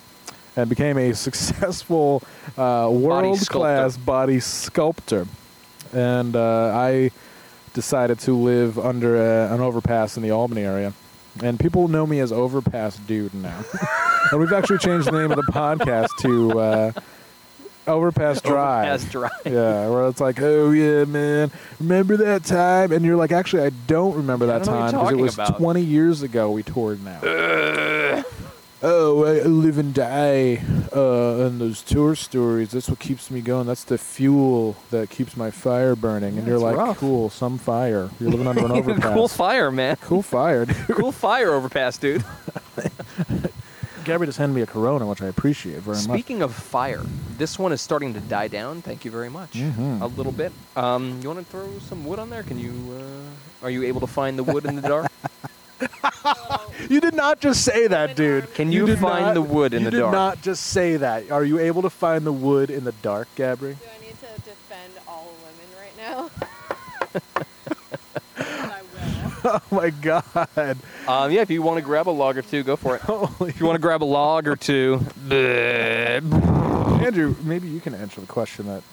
and became a successful uh, world class body sculptor. And uh, I decided to live under a, an overpass in the Albany area. And people know me as Overpass Dude now. [LAUGHS] and we've actually changed the name of the podcast to uh, Overpass Drive. Overpass Drive. Yeah, where it's like, oh yeah, man, remember that time? And you're like, actually, I don't remember that don't time because it was about. 20 years ago we toured now. Oh, I live and die uh, in those tour stories. That's what keeps me going. That's the fuel that keeps my fire burning. and you're like, rough. cool, some fire. You're living under an [LAUGHS] overpass. cool fire, man. Cool fire. dude. [LAUGHS] cool fire overpass, dude. [LAUGHS] Gabby just handed me a Corona, which I appreciate very much. Speaking of fire, this one is starting to die down. Thank you very much. Mhm. A little bit. Um, you want to throw some wood on there? Can you? Uh, are you able to find the wood in the dark? [LAUGHS] You did not just say that, dude. Can you did find not- the wood in you the did dark? not just say that. Are you able to find the wood in the dark, Gabby? Do I need to defend all women right now? [LAUGHS] I will. [LAUGHS] Oh my god. Um, yeah, if you want to grab a log or two, go for it. Holy If you want to grab a log or two, Andrew, maybe you can answer the question that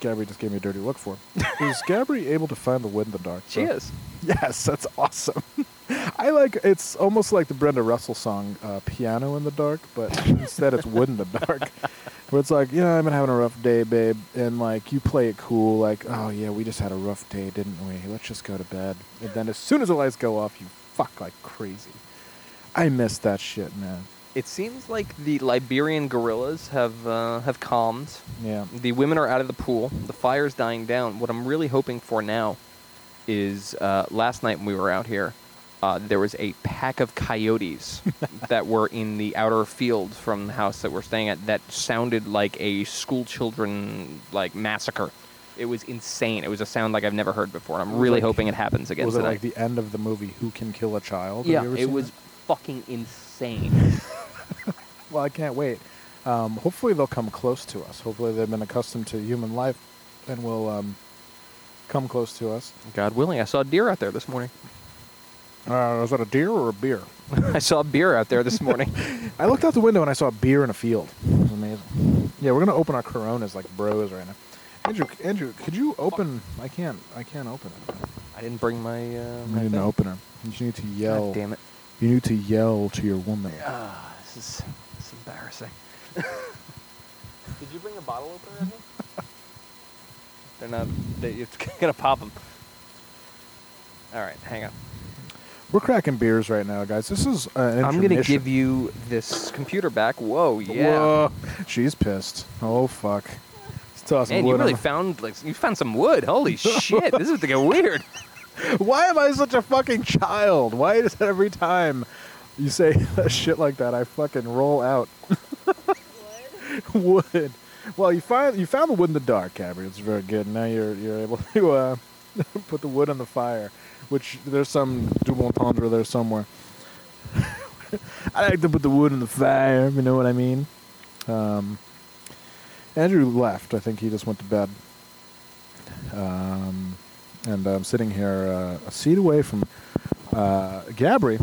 Gabby just gave me a dirty look for. Is Gabby able to find the wood in the dark? she bro? is. Yes, that's awesome. I like it's almost like the Brenda Russell song uh, "Piano in the Dark," but instead it's "Wood in the Dark," [LAUGHS] where it's like, you know, I've been having a rough day, babe, and like you play it cool, like, oh yeah, we just had a rough day, didn't we? Let's just go to bed. And then as soon as the lights go off, you fuck like crazy. I miss that shit, man. It seems like the Liberian guerrillas have uh, have calmed. Yeah. The women are out of the pool. The fire's dying down. What I'm really hoping for now is uh, last night when we were out here, uh, there was a pack of coyotes [LAUGHS] that were in the outer field from the house that we're staying at that sounded like a school children like massacre. It was insane. It was a sound like I've never heard before. And I'm really like- hoping it happens again was it tonight. like the end of the movie Who Can Kill a Child? Have yeah, it was that? fucking insane. [LAUGHS] Well, I can't wait. Um, hopefully they'll come close to us. Hopefully they've been accustomed to human life and will um, come close to us. God willing, I saw a deer out there this morning. Uh, was that a deer or a beer? [LAUGHS] I saw a beer out there this morning. [LAUGHS] I looked out the window and I saw a beer in a field. It was amazing. Yeah, we're gonna open our Coronas like bros right now. Andrew, Andrew, could you open? I can't. I can't open it. I didn't bring my. Uh, You my need an opener. You just need to yell. God damn it! You need to yell to your woman. Ah, this is this is embarrassing. [LAUGHS] Did you bring a bottle opener? Evan? They're not. They, it's gonna pop them. All right, hang on. We're cracking beers right now, guys. This is an I'm gonna give you this computer back. Whoa, yeah. Whoa. She's pissed. Oh fuck. It's tossing Man, you really found like you found some wood. Holy [LAUGHS] shit! This is to get weird. [LAUGHS] Why am I such a fucking child? Why is every time you say [LAUGHS] shit like that, I fucking roll out wood? Well, you find you found the wood in the dark, Gabby. It's very good. Now you're you're able to uh, put the wood on the fire, which there's some double entendre there somewhere. [LAUGHS] I like to put the wood in the fire. You know what I mean? Um, Andrew left. I think he just went to bed. Um, and I'm sitting here uh, a seat away from uh, Gabri,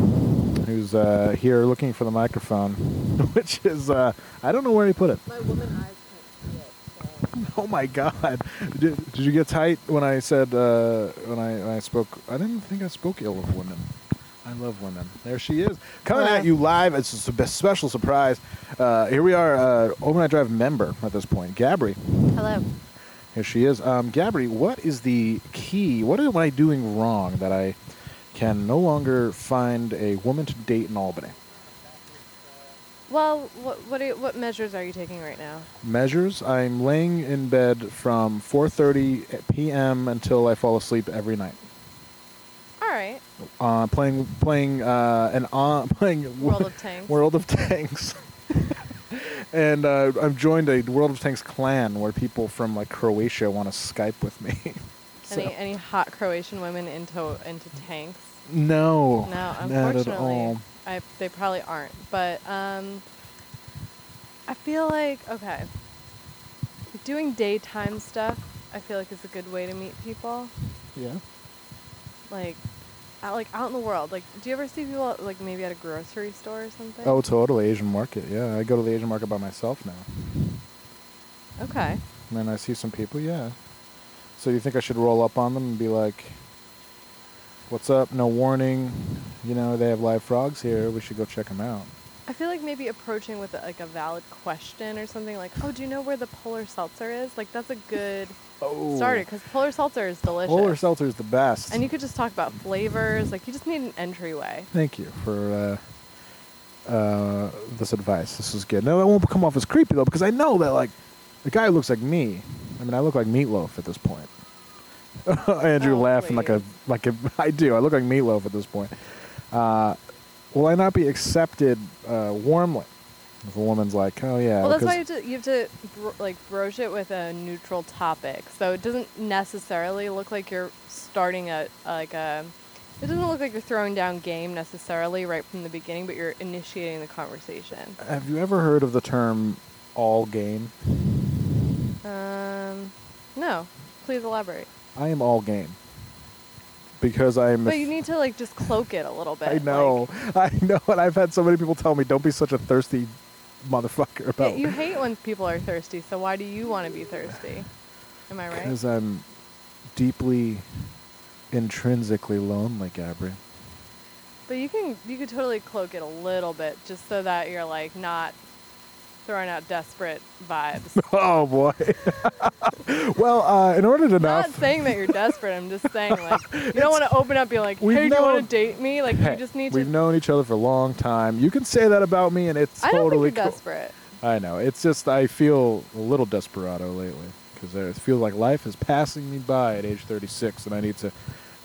who's uh, here looking for the microphone, [LAUGHS] which is uh, I don't know where he put it. My woman eyes can't see it. So. [LAUGHS] Oh my God! Did, did you get tight when I said uh, when I when I spoke? I didn't think I spoke ill of women. I love women. There she is, coming at you live. It's a special surprise. Uh, here we are, uh, Overnight Drive member at this point, Gabri. Hello. Here she is. Um, Gabri, what is the key? What am I doing wrong that I can no longer find a woman to date in Albany? Well, what what, are what measures are you taking right now? Measures. I'm laying in bed from 4:30 p.m. until I fall asleep every night. All right. Uh, playing playing uh, an on [LAUGHS] playing World of Tanks. World of Tanks. [LAUGHS] and uh, I've joined a World of Tanks clan where people from like Croatia want to Skype with me. [LAUGHS] So- Any any hot Croatian women into into tanks? No, No, not at unfortunately, all. I they probably aren't. But um, I feel like okay, doing daytime stuff. I feel like is a good way to meet people. Yeah. Like, out, like out in the world. Like, do you ever see people like maybe at a grocery store or something? Oh, totally. Asian market. Yeah, I go to the Asian market by myself now. Okay. And then I see some people. Yeah. So you think I should roll up on them and be like, "What's up? No warning. You know they have live frogs here. We should go check them out." I feel like maybe approaching with a, like a valid question or something like, "Oh, do you know where the polar seltzer is?" Like that's a good Oh. starter because polar seltzer is delicious. Polar seltzer is the best. And you could just talk about flavors. Like you just need an entryway. Thank you for uh, uh, this advice. This is good. No, it won't come off as creepy though, because I know that like the guy looks like me. I mean, I look like Meatloaf at this point. [LAUGHS] Andrew Oh, laughing like a like a. [LAUGHS] I do. I look like Meatloaf at this point. Uh, will I not be accepted uh, warmly if a woman's like, "Oh yeah"? well, that's why you have to, you have to bro- like broach it with a neutral topic, so it doesn't necessarily look like you're starting a like a. It doesn't look like you're throwing down game necessarily right from the beginning, but you're initiating the conversation. Have you ever heard of the term "all game"? Um, no, please elaborate. I am all game because I'm. But you need to like just cloak it a little bit. I like- know, [LAUGHS] I know, and I've had so many people tell me, "Don't be such a thirsty motherfucker about." you hate when people are thirsty, so why do you want to be thirsty? Am I right? Because I'm deeply, intrinsically lonely, Gabri. But you can you could totally cloak it a little bit just so that you're like not throwing out desperate vibes. [LAUGHS] Oh boy. [LAUGHS] well, uh, in order to I'm not saying that you're desperate. I'm just saying like [LAUGHS] you don't want to open up being like, hey, do you want to date me? Like Hey, you just need to. we've known each other for a long time. You can say that about me, and it's I don't totally think you're cool. desperate. I know. It's just I feel a little desperado lately because it feels like life is passing me by at age 36, and I need to,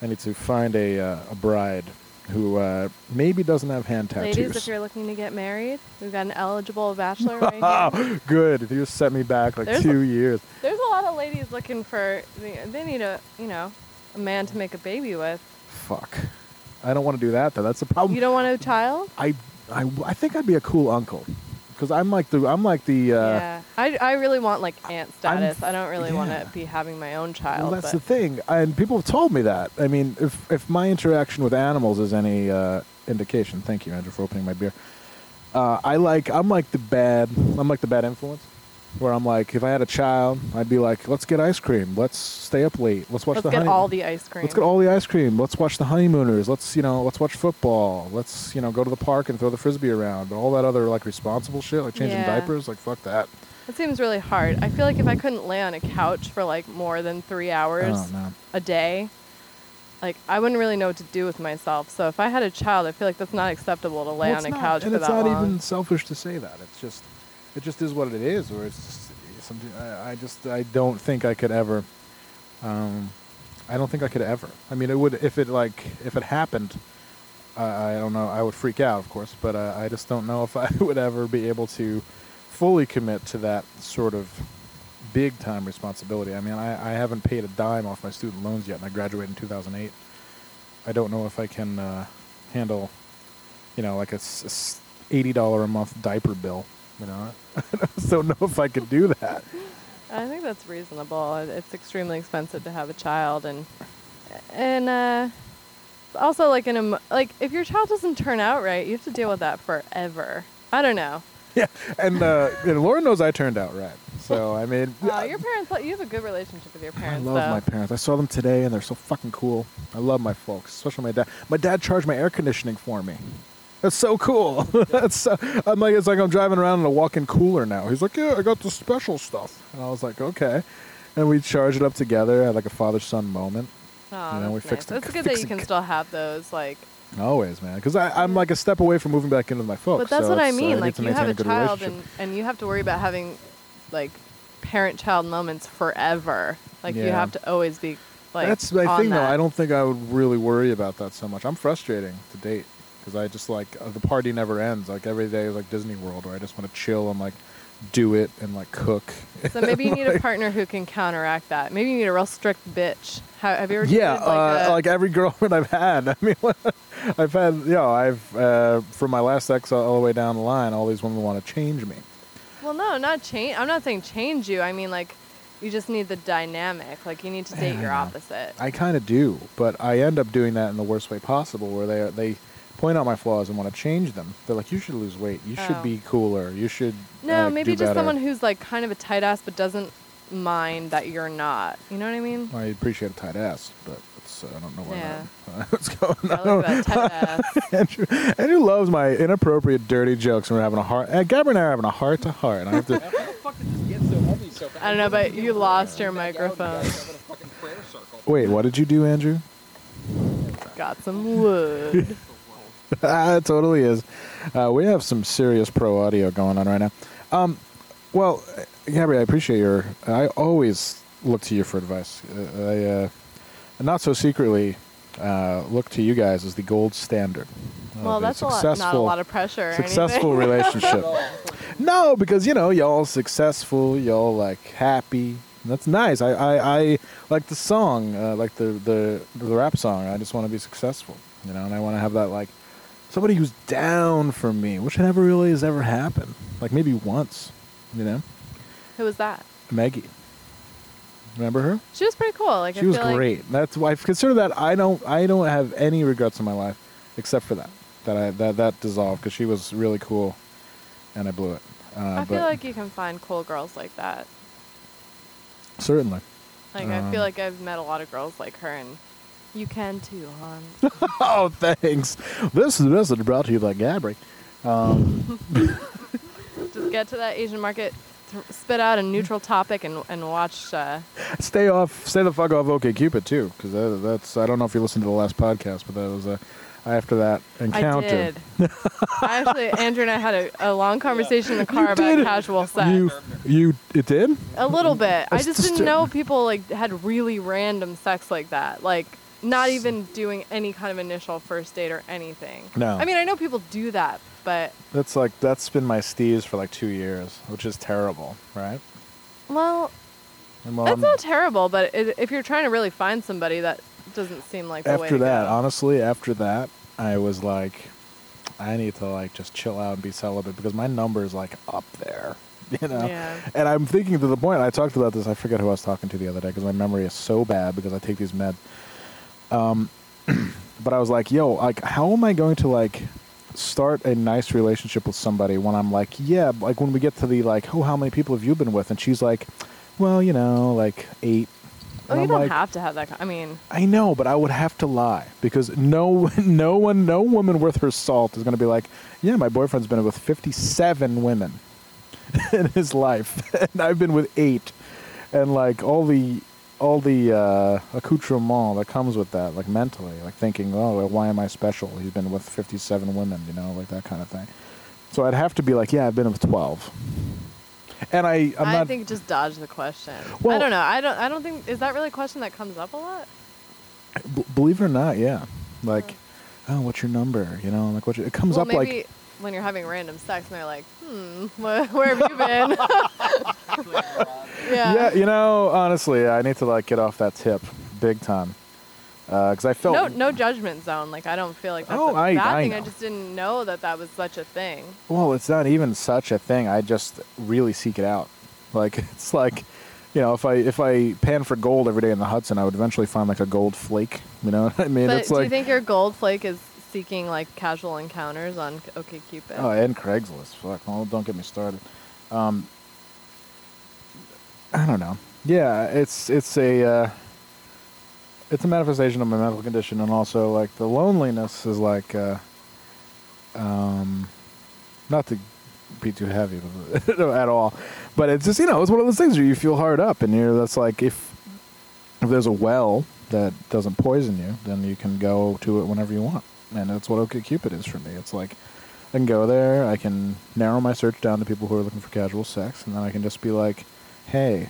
I need to find a uh, a bride who uh, maybe doesn't have hand tattoos. Ladies, if you're looking to get married, we've got an eligible [LAUGHS] bachelor right here. Good. You just set me back like There's two years. There's a lot of ladies looking for. They they need a you know a man to make a baby with. Fuck. I don't want to do that though. That's the problem. You don't want a child? I, I, I think I'd be a cool uncle, because I'm like the I'm like the. Uh, yeah, I, I really want like aunt I'm status. I don't really want to be having my own child. Well, that's but the thing, and people have told me that. I mean, if if my interaction with animals is any uh, indication, thank you, Andrew, for opening my beer. Uh, I like I'm like the bad I'm like the bad influence, where I'm like, if I had a child, I'd be like, let's get ice cream, let's stay up late, let's watch let's the get honey- all the ice cream. Let's get all the ice cream. Let's watch the honeymooners. Let's you know, let's watch football. Let's you know, go to the park and throw the frisbee around. All that other like responsible shit, like changing Yeah. diapers. Like fuck that. It seems really hard. I feel like if I couldn't lay on a couch for like more than three hours Oh no. a day, like I wouldn't really know what to do with myself. So if I had a child, I feel like that's not acceptable to lay Well, on a not- couch and for it's that not long. even selfish to say that. It's just, it just is what it is, or it's just something. I, I just, I don't think I could ever. Um, I don't think I could ever. I mean, it would if it like if it happened. I I don't know. I would freak out, of course, but uh, I just don't know [LAUGHS] if I would ever be able to fully commit to that sort of big time responsibility. I mean, I, I haven't paid a dime off my student loans yet, and I graduated in 2008. I don't know if I can uh, handle, you know, like a eighty dollar a month diaper bill. You know, [LAUGHS] I don't know if I could do that. I think that's reasonable. It's extremely expensive to have a child, and and uh, also like in a like if your child doesn't turn out right, you have to deal with that forever. I don't know. [LAUGHS] Yeah, and, uh, and Laura knows I turned out right. So I mean, [LAUGHS] Uh, your parents, you have a good relationship with your parents. I love though. my parents. I saw them today, and they're so fucking cool. I love my folks, especially my dad. My dad charged my air conditioning for me. That's so cool. [LAUGHS] That's so, I'm like it's like I'm driving around in a walk-in cooler now. He's like, yeah, I got the special stuff, and I was like, okay. And we charged it up together. had like a father-son moment. Oh, you know, we that's fixed nice. It's good that you can c- still have those like. Always, man, because I'm like a step away from moving back into my folks. But that's so what I uh, mean. like to you have a good child, and and you have to worry about having like parent-child moments forever. Like you have to always be like. That's my thing, though. I don't think I would really worry about that so much. I'm frustrating to date because I just like uh, the party never ends. Like every day is like Disney World, where I just want to chill and like do it and like cook. So maybe you [LAUGHS] need a partner who can counteract that. Maybe you need a real strict bitch. How, have you ever? yeah, dated, uh, like, a- like every girlfriend [LAUGHS] I've had. I mean, [LAUGHS] I've had, you know, I've uh, from my last ex all the way down the line. All these women want to change me. well, no, not change. I'm not saying change you. I mean like, you just need the dynamic. Like you need to date Yeah, your opposite. I kind of do, but I end up doing that in the worst way possible, where they they point out my flaws and want to change them. They're like, "You should lose weight. You should Oh. be cooler. You should." no, uh, maybe do just better." someone who's like kind of a tight ass, but doesn't mind that you're not. You know what I mean? I appreciate a tight ass, but it's, uh, I don't know why Yeah. that, [LAUGHS] what's going I on. like that tight ass. [LAUGHS] Andrew, Andrew loves my inappropriate, dirty jokes. and We're having a heart. Uh, Gabby and I are having a heart to heart. and I have to. [LAUGHS] How the fuck did this get so heavy so fast? I don't know, but you lost your microphone. Wait, what did you do, Andrew? Got some wood. [LAUGHS] Ah, it totally is. Uh, we have some serious pro audio going on right now. Um, well, Gabby, I appreciate your. I always look to you for advice. Uh, I, uh, not so secretly, uh, look to you guys as the gold standard. well, that's a lot, not a lot of pressure. Successful [LAUGHS] relationship. no, because you know y'all successful, y'all like happy. That's nice. I, I, I like the song, uh, like the, the the rap song. I just want to be successful, you know, and I want to have that like somebody who's down for me, which never really has ever happened. Like maybe once, you know. Who was that? Maggie, remember her? She was pretty cool. Like I She was feel like- great. That's why I consider that. I don't. I don't have any regrets in my life, except for that. That I that that dissolved because she was really cool, and I blew it. Uh, I feel like you can find cool girls like that. certainly. Like I Um, feel like I've met a lot of girls like her, and you can too, hon. [LAUGHS] Oh, thanks. This is this is brought to you by Gabri. Um, [LAUGHS] Just get to that Asian market, th- spit out a neutral topic, and and watch. Uh, stay off. Stay the fuck off. OkCupid too, because that, that's. I don't know if you listened to the last podcast, but that was a. after that encounter. I did. I actually, Andrew and I had a, a long conversation in the [LAUGHS] car about did? casual sex. You, you, it did? A little bit. I just didn't know people like had really random sex like that. Like not even doing any kind of initial first date or anything. No. I mean, I know people do that, but That's like that's been my steez for like two years, which is terrible, right? well, well, it's I'm- not terrible. But it, if you're trying to really find somebody, that doesn't seem like the way after to that, go. honestly, after that, I was like, I need to like just chill out and be celibate because my number is like up there, [LAUGHS] you know. Yeah. And I'm thinking to the point. I talked about this. I forget who I was talking to the other day because my memory is so bad because I take these med. Um, [CLEARS THROAT] but I was like, yo, like, how am I going to like start a nice relationship with somebody when I'm like, yeah, like when we get to the like, oh, how many people have you been with? And she's like, well, you know, like eight. Oh, And you I'm don't like, have to have that. I mean, I know, but I would have to lie because no, [LAUGHS] no one, no woman worth her salt is going to be like, yeah, my boyfriend's been with fifty-seven women. [LAUGHS] in his life, [LAUGHS] and I've been with eight, and like all the all the uh, accoutrement that comes with that, like mentally, like thinking, oh, why am I special? He's been with fifty-seven women, you know, like that kind of thing. So I'd have to be like, yeah, I've been with twelve, and I I'm I not. think just dodge the question. I don't know. I don't. I don't think is that really a question that comes up a lot. b- believe it or not, yeah, like, oh, what's your number? You know, like what? It comes well, up maybe like. When you're having random sex and they're like, hmm, wh- where have you been? [LAUGHS] yeah. Yeah, you know, honestly, I need to like get off that tip big time. Because I felt No, no judgment zone. Like I don't feel like that's Oh, a I- bad I thing. I just didn't know that that was such a thing. well, it's not even such a thing. I just really seek it out. Like [LAUGHS] it's like, you know, if I if I pan for gold every day in the Hudson, I would eventually find like a gold flake. You know what I mean? but it's do like you think your gold flake is seeking like casual encounters on OkCupid? oh, and Craigslist. Fuck, well, don't get me started. Um, I don't know. Yeah, it's it's a uh, it's a manifestation of my mental condition, and also like the loneliness is like, uh, um, not to be too heavy [LAUGHS] at all, but it's just you know it's one of those things where you feel hard up, and you're that's like if if there's a well that doesn't poison you, then you can go to it whenever you want, and that's what OkCupid is for me. It's like I can go there, I can narrow my search down to people who are looking for casual sex, and then I can just be like, hey,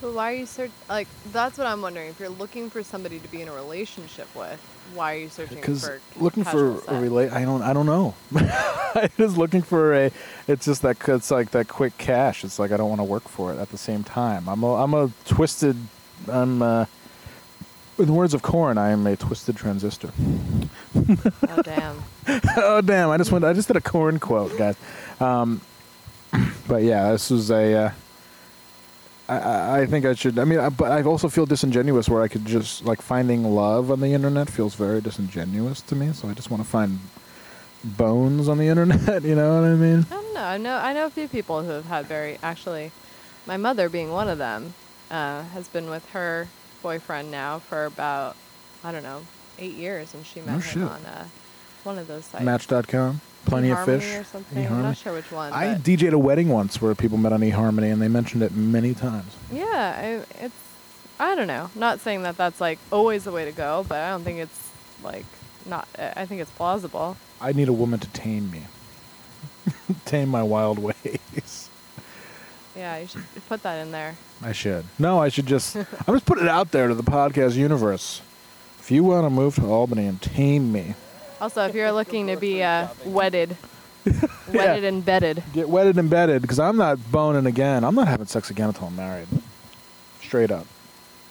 But why are you search like? That's what I'm wondering. If you're looking for somebody to be in a relationship with, why are you searching because for looking for sex? a relate i don't i don't know [LAUGHS] i'm just looking for a it's just that it's like that quick cash it's like i don't want to work for it at the same time i'm a i'm a twisted i'm uh in the words of Korn, I am a twisted transistor. [LAUGHS] Oh damn. [LAUGHS] oh damn! I just went. I just did a Korn quote, guys. Um, [CLEARS THROAT] but yeah, this was a. Uh, I, I I think I should. I mean, I, but I also feel disingenuous where I could just like finding love on the internet feels very disingenuous to me. So I just want to find bones on the [LAUGHS] internet. You know what I mean? I don't know. I know. I know a few people who have had very actually. My mother being one of them, uh, has been with her boyfriend now for about I don't know eight years, and she met No him shit. on uh, one of those sites. Match.com, plenty of eHarmony fish. or something. I'm eHarmony. not sure which one. I but DJ'd a wedding once where people met on eHarmony, and they mentioned it many times. yeah, I, it's. I don't know. Not saying that that's like always the way to go, but I don't think it's like not. I I think it's plausible. I need a woman to tame me, [LAUGHS] tame my wild ways. Yeah, you should put that in there. I should. No, I should just. [LAUGHS] I'm just putting it out there to the podcast universe. If you want to move to Albany and tame me, Also, if you're looking to be uh, wedded, [LAUGHS] wedded and bedded, get wedded and bedded, because I'm not boning again. I'm not having sex again until I'm married. Straight up.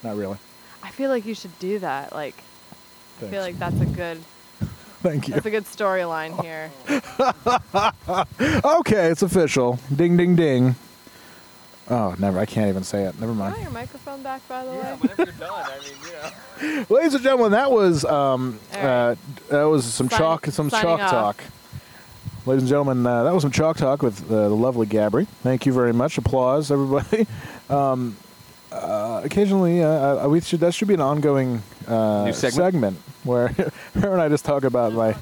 Not really. I feel like you should do that. Like, I Thanks. feel like that's a good. [LAUGHS] Thank you. That's a good storyline here. Okay, it's official. Ding, ding, ding. Oh, never. I can't even say it. Never Oh, mind. your microphone back, by the way. whenever you're done, I mean, you know. [LAUGHS] Ladies and gentlemen, that was um, All uh, that was some Sign- chalk, some chalk off. talk. Ladies and gentlemen, uh, that was some chalk talk with uh, the lovely Gabby. Thank you very much. Applause, everybody. [LAUGHS] Um, uh, occasionally, uh, uh, we should that should be an ongoing uh, New segment? where [LAUGHS] her and I just talk about my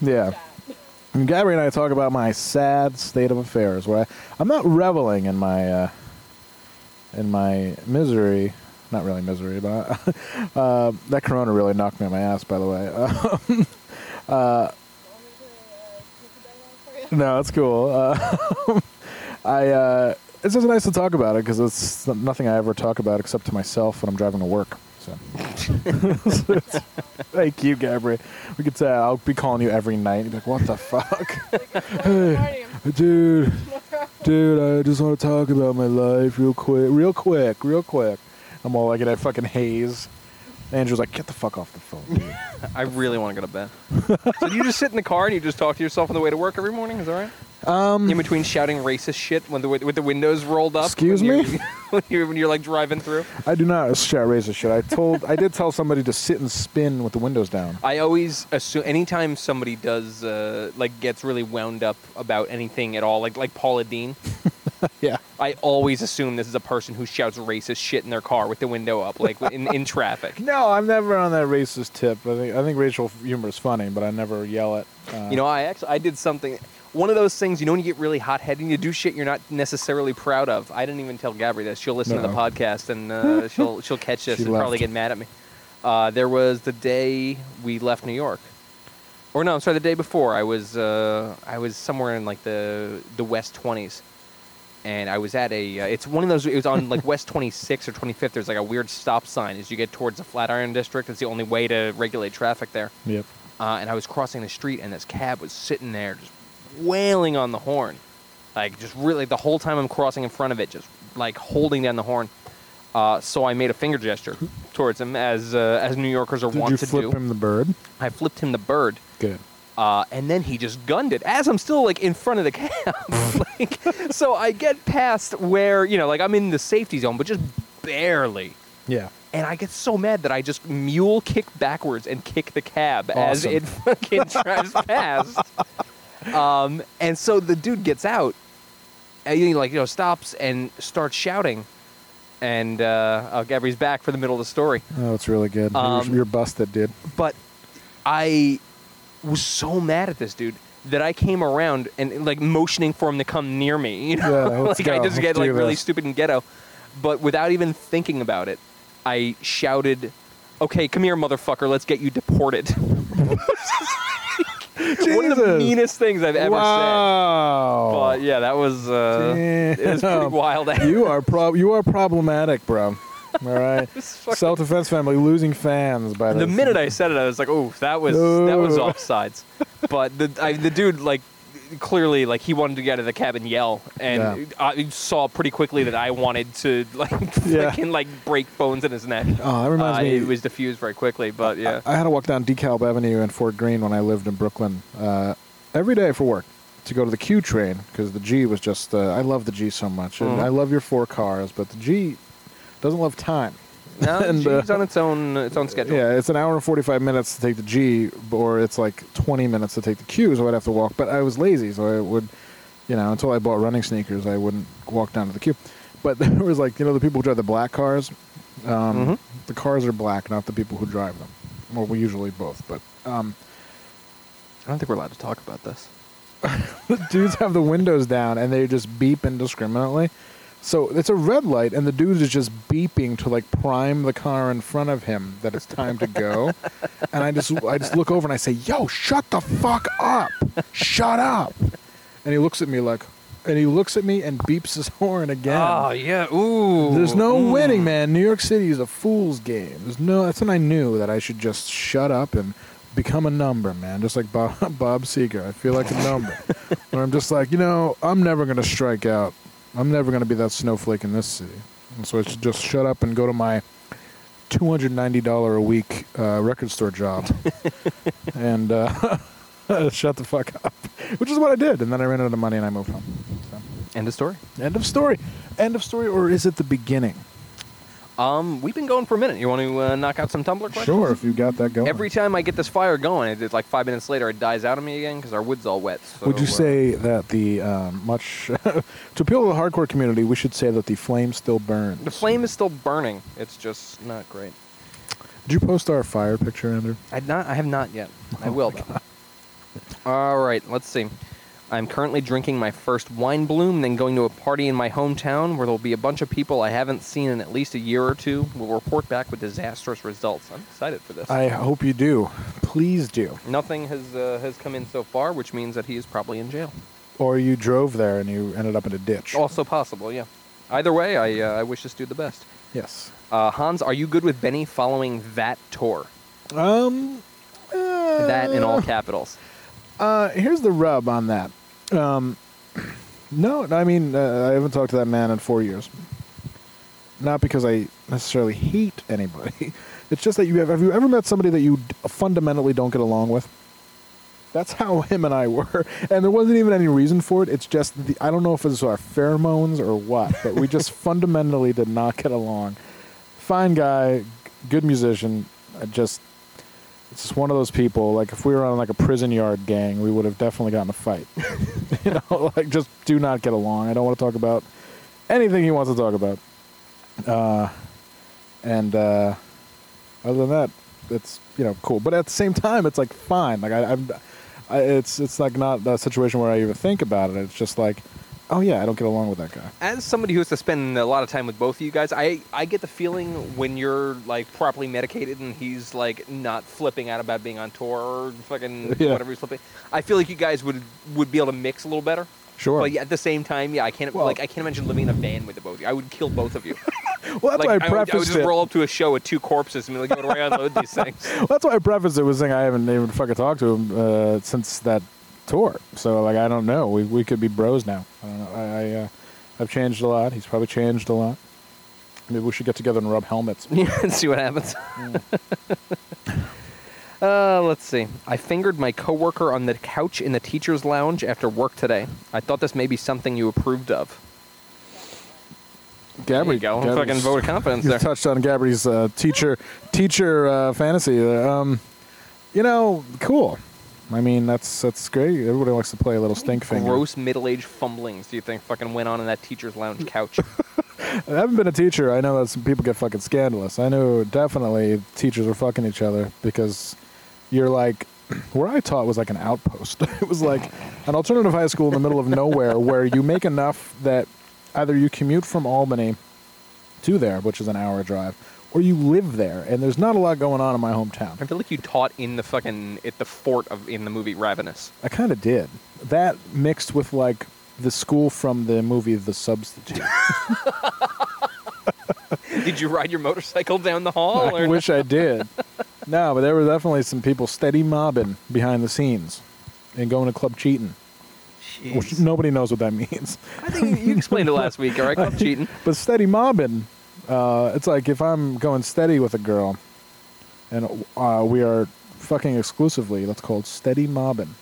yeah. And Gabby and I talk about my sad state of affairs, where I, I'm not reveling in my uh, in my misery. Not really misery, but I, [LAUGHS] uh, that Corona really knocked me on my ass. By the way, [LAUGHS] uh, no, it's cool. Uh, [LAUGHS] I uh, it's just nice to talk about it because it's nothing I ever talk about except to myself when I'm driving to work. So, [LAUGHS] thank you, Gabriel. We could say I'll be calling you every night. You'd be like, "What the fuck, hey, [LAUGHS] dude, [LAUGHS] dude? I just want to talk about my life real quick, real quick, real quick." I'm all like in a fucking haze. Andrew's like, "Get the fuck off the phone." Dude. I really want to go to bed. [LAUGHS] so do you just sit in the car and you just talk to yourself on the way to work every morning? Is that right? Um, In between shouting racist shit when the with the windows rolled up. Excuse when me? you're- [LAUGHS] When you're, when you're like driving through. I do not shout racist shit. I told, I did tell somebody to sit and spin with the windows down. I always assume anytime somebody does uh, like gets really wound up about anything at all, like like Paula Deen. [LAUGHS] Yeah. I always assume this is a person who shouts racist shit in their car with the window up, like in, in traffic. [LAUGHS] No, I'm never on that racist tip. I think I think racial humor is funny, but I never yell at. Uh, You know, I actually I did something one of those things, you know, when you get really hot headed and you do shit you're not necessarily proud of. I didn't even tell Gabby this. She'll listen to the No. podcast and uh, [LAUGHS] she'll she'll catch this She and probably left. get mad at me. Uh, there was the day we left New York, or no, I'm sorry, the day before. I was uh, I was somewhere in like the the West Twenties, and I was at a. Uh, it's one of those. It was on like West 26 or 25th. There's like a weird stop sign as you get towards the Flatiron District. It's the only way to regulate traffic there. Yep. Uh, and I was crossing the street, and this cab was sitting there just wailing on the horn, like just really the whole time I'm crossing in front of it, just like holding down the horn. Uh, so I made a finger gesture towards him, as uh, as New Yorkers are Did wont you to flip do. him the bird? I flipped him the bird, Good. Uh, and then he just gunned it as I'm still like in front of the [LAUGHS] cab. like, so I get past where you know, like I'm in the safety zone, but just barely. Yeah. And I get so mad that I just mule kick backwards and kick the cab as it [LAUGHS] fucking drives past. Um, and so the dude gets out, and he like you know stops and starts shouting, and uh, oh, Gabri's back for the middle of the story. Oh, it's really good. Um, you're busted, dude. But I was so mad at this dude that I came around and like motioning for him to come near me. You know, Yeah, [LAUGHS] like I go. just Let's get like do really stupid and ghetto. But without even thinking about it, I shouted, "Okay, come here, motherfucker! Let's get you deported." [LAUGHS] One of the meanest things I've ever said. wow. But yeah, that was uh, it was pretty wild. you are prob you are problematic, bro. All right. [LAUGHS] Self defense family losing fans by the this. minute I said it, I was like, "Oh, that was that was No. offsides." But the I, the dude like clearly like he wanted to get out of the cab and yell, and Yeah. I saw pretty quickly that I wanted to [LAUGHS] like Yeah. freaking like break bones in his neck. Oh, that reminds Uh, me. It was diffused very quickly, but yeah. I had to walk down DeKalb Avenue in Fort Greene when I lived in Brooklyn uh, every day for work to go to the Q train because the G was just. Uh, I love the G so much, and Mhm. I love your four cars, but the G doesn't love time. No, [LAUGHS] and, G's uh, on its own its own schedule. Yeah, it's an hour and 45 minutes to take the G, or it's like 20 minutes to take the Q, so I'd have to walk. But I was lazy, so I would, you know, until I bought running sneakers, I wouldn't walk down to the Q. But [LAUGHS] there was like, you know, the people who drive the black cars, um, Mhm. the cars are black, not the people who drive them. Well, we usually both, but um, I don't think we're allowed to talk about this. [LAUGHS] the dudes have the windows down and they just beep indiscriminately. So it's a red light, and the dude is just beeping to like prime the car in front of him that it's time to go. [LAUGHS] and I just I just look over and I say, "Yo, shut the fuck up! Shut up!" And he looks at me like, and he looks at me and beeps his horn again. Oh yeah, ooh. There's no Mm. winning, man. New York City is a fool's game. There's no. That's when I knew that I should just shut up and become a number, man. Just like Bob, [LAUGHS] Bob Seger. I feel like a number. [LAUGHS] Where I'm just like, you know, I'm never gonna strike out. I'm never gonna be that snowflake in this city. And so I should just shut up and go to my two hundred ninety dollar a week uh, record store job, [LAUGHS] and uh, [LAUGHS] shut the fuck up. Which is what I did. And then I ran out of money and I moved home. So. End of story. End of story. End of story, or is it the beginning? Um, we've been going for a minute. You want to uh, knock out some Tumblr questions? Sure, if you got that going. Every time I get this fire going, it- it's like five minutes later, it dies out of me again because our wood's all wet. So, Would you uh, say that the um, much [LAUGHS] to appeal to the hardcore community, we should say that the flame still burns? the flame is still burning? It's just not great. Did you post our fire picture, Andrew? I not. I have not yet. I Oh will my though. All right. Let's see. I'm currently drinking my first wine bloom, then going to a party in my hometown where there'll be a bunch of people I haven't seen in at least a year or two. We'll report back with disastrous results. I'm excited for this. I hope you do. Please do. Nothing has uh, has come in so far, which means that he is probably in jail. Or you drove there and you ended up in a ditch. Also possible, yeah. Either way, I uh, I wish this dude the best. Yes. Uh, Hans, are you good with Benny following that tour? Um. that in all capitals. Uh, here's the rub on that. Um, no, I mean uh, I haven't talked to that man in four years. Not because I necessarily hate anybody. [LAUGHS] It's just that you have. Have you ever met somebody that you d- fundamentally don't get along with? That's how [LAUGHS] him and I were, and there wasn't even any reason for it. It's just the, I don't know if it's our pheromones or what, but we just [LAUGHS] fundamentally did not get along. Fine guy, good musician. I just it's just one of those people. Like if we were on like a prison yard gang, we would have definitely gotten a fight. [LAUGHS] you know, [LAUGHS] like just do not get along. I don't want to talk about anything he wants to talk about. Uh, and uh, other than that, it's you know cool. But at the same time, it's like fine. Like I, I'm, I, it's it's like not a situation where I even think about it. It's just like, oh yeah, I don't get along with that guy. As somebody who has to spend a lot of time with both of you guys, I, I get the feeling when you're like properly medicated and he's like not flipping out about being on tour or fucking [LAUGHS] Yeah. whatever he's flipping. I feel like you guys would would be able to mix a little better. Sure. But yeah, at the same time, yeah, I can't Well- like I can't imagine living in a van with the both of you. I would kill both of you. [LAUGHS] Well, that's like why I I, would, I would just it. roll up to a show with two corpses and be like, "How do I unload these things?" [LAUGHS] Well, that's why I prefaced it with saying I haven't even fucking talked to him uh, since that tour. So like I don't know. We we could be bros now. I don't know. I, I uh, I've changed a lot. He's probably changed a lot. Maybe we should get together and rub helmets. [LAUGHS] Yeah, and see what happens. [LAUGHS] uh, let's see. I fingered my coworker on the couch in the teacher's lounge after work today. I thought this may be something you approved of. There you go. Gabby's- Fucking vote of confidence You there. touched on Gabby's uh, teacher teacher uh, fantasy. there. Um, you know, cool. I mean, that's that's great. Everybody likes to play a little stink finger. Gross middle-aged fumblings do you think fucking went on in that teacher's lounge couch? [LAUGHS] I haven't been a teacher. I know that some people get fucking scandalous. I know definitely teachers were fucking each other because you're like, [CLEARS THROAT] where I taught was like an outpost. [LAUGHS] it was like an alternative high school in the middle of nowhere where you make enough that either you commute from Albany to there, which is an hour drive, or you live there, and there's not a lot going on in my hometown. I feel like you taught in the fucking at the fort of in the movie Ravenous. I kind of did. That mixed with like the school from the movie The Substitute. [LAUGHS] Did you ride your motorcycle down the hall? I or wish I did. [LAUGHS] No, but there were definitely some people steady mobbing behind the scenes and going to club cheating, which nobody knows what that [LAUGHS] means. I think you explained it last week. All right, club cheating. But steady mobbing, uh, it's like if I'm going steady with a girl and uh, we are fucking exclusively, let's call it steady mobbing.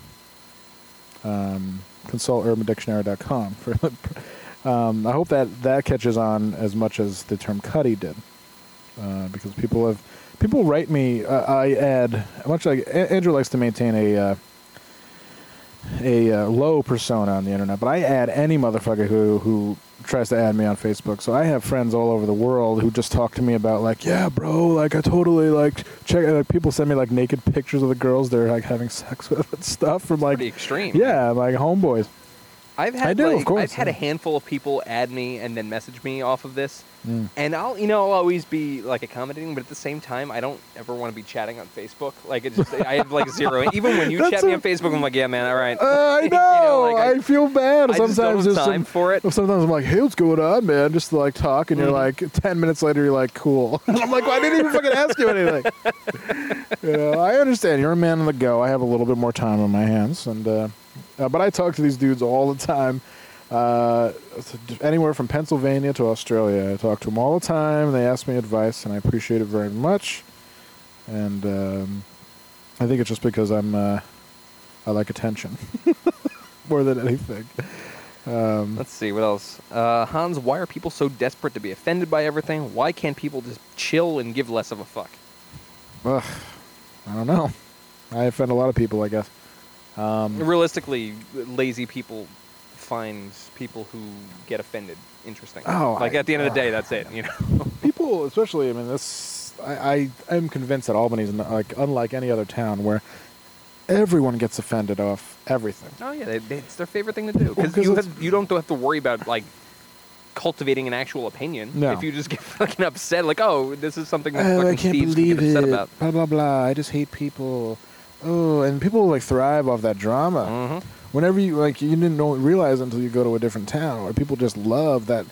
Um, consult urbandictionary.com. [LAUGHS] For, um, I hope that that catches on as much as the term cutty did. Uh, because people have people write me. Uh, I add much like Andrew likes to maintain a uh, a uh, low persona on the internet, but I add any motherfucker who who tries to add me on Facebook. So I have friends all over the world who just talk to me about like, yeah, bro, like I totally like check. Like, people send me like naked pictures of the girls they're like having sex [LAUGHS] with and stuff from like Pretty extreme. yeah, like homeboys. I've had I do, of course, I've had a handful of people add me and then message me off of this, Mm. and I'll you know I'll always be like accommodating, but at the same time I don't ever want to be chatting on Facebook. Like it's just, I have like zero. Even when you [LAUGHS] That's chat me on Facebook, I'm like, yeah, man, all right. Uh, I [LAUGHS] You know. know, like, I, I- feel bad. I just sometimes don't have time some- for it. Sometimes I'm like, hey, what's going on, man? Just like talk, and you're Mhm. like, ten minutes later, you're like, cool. [LAUGHS] And I'm like, well, I didn't even fucking ask you anything. you know, I understand. You're a man on the go. I have a little bit more time on my hands, and uh, uh, but I talk to these dudes all the time. Uh, anywhere from Pennsylvania to Australia, I talk to them all the time. They ask me advice, and I appreciate it very much. And um, I think it's just because I'm uh, I like attention [LAUGHS] more than anything. Um, Let's see what else. Uh, Hans, why are people so desperate to be offended by everything? Why can't people just chill and give less of a fuck? ugh, I don't know. I offend a lot of people, I guess. Um, Realistically, lazy people find people who get offended interesting. Oh, like I- at the end of the day, that's it. You know. [LAUGHS] people, especially, I mean, this. I, I am convinced that Albany's like unlike any other town where everyone gets offended off everything. Oh yeah, they, they, it's their favorite thing to do Well, you have, you don't have to worry about like cultivating an actual opinion. No. If you just [LAUGHS] get fucking upset, like oh, this is something that Oh, fucking I can't Steve's believe get upset it. about. Blah blah blah. I just hate people. Oh, and people like thrive off that drama. Mhm. Whenever you like, you didn't know, realize until you go to a different town where people just love that.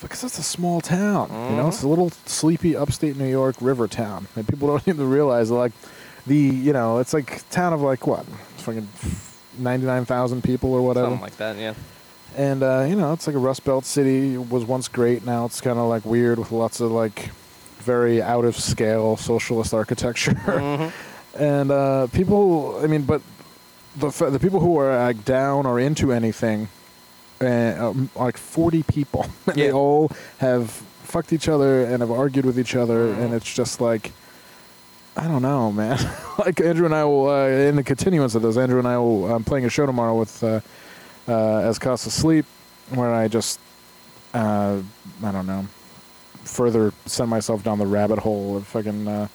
Because it's a small town, you know, it's a little sleepy upstate New York river town, and people [LAUGHS] don't even realize like the you know it's like town of like what fucking ninety nine thousand people or whatever. Something like that, yeah. And uh, you know, it's like a Rust Belt city. It was once great. Now it's kind of like weird with lots of like very out of scale socialist architecture. Mhm. [LAUGHS] and uh, people, I mean, but the the people who are like down or into anything, uh, like forty people, and [LAUGHS] they all have fucked each other and have argued with each other, Mhm. and it's just like. I don't know, man. [LAUGHS] like Andrew and I will, uh, in the continuance of this, Andrew and I will. I'm playing a show tomorrow with uh, uh, as Casa Sleep, where I just, uh, I don't know, further send myself down the rabbit hole of fucking uh,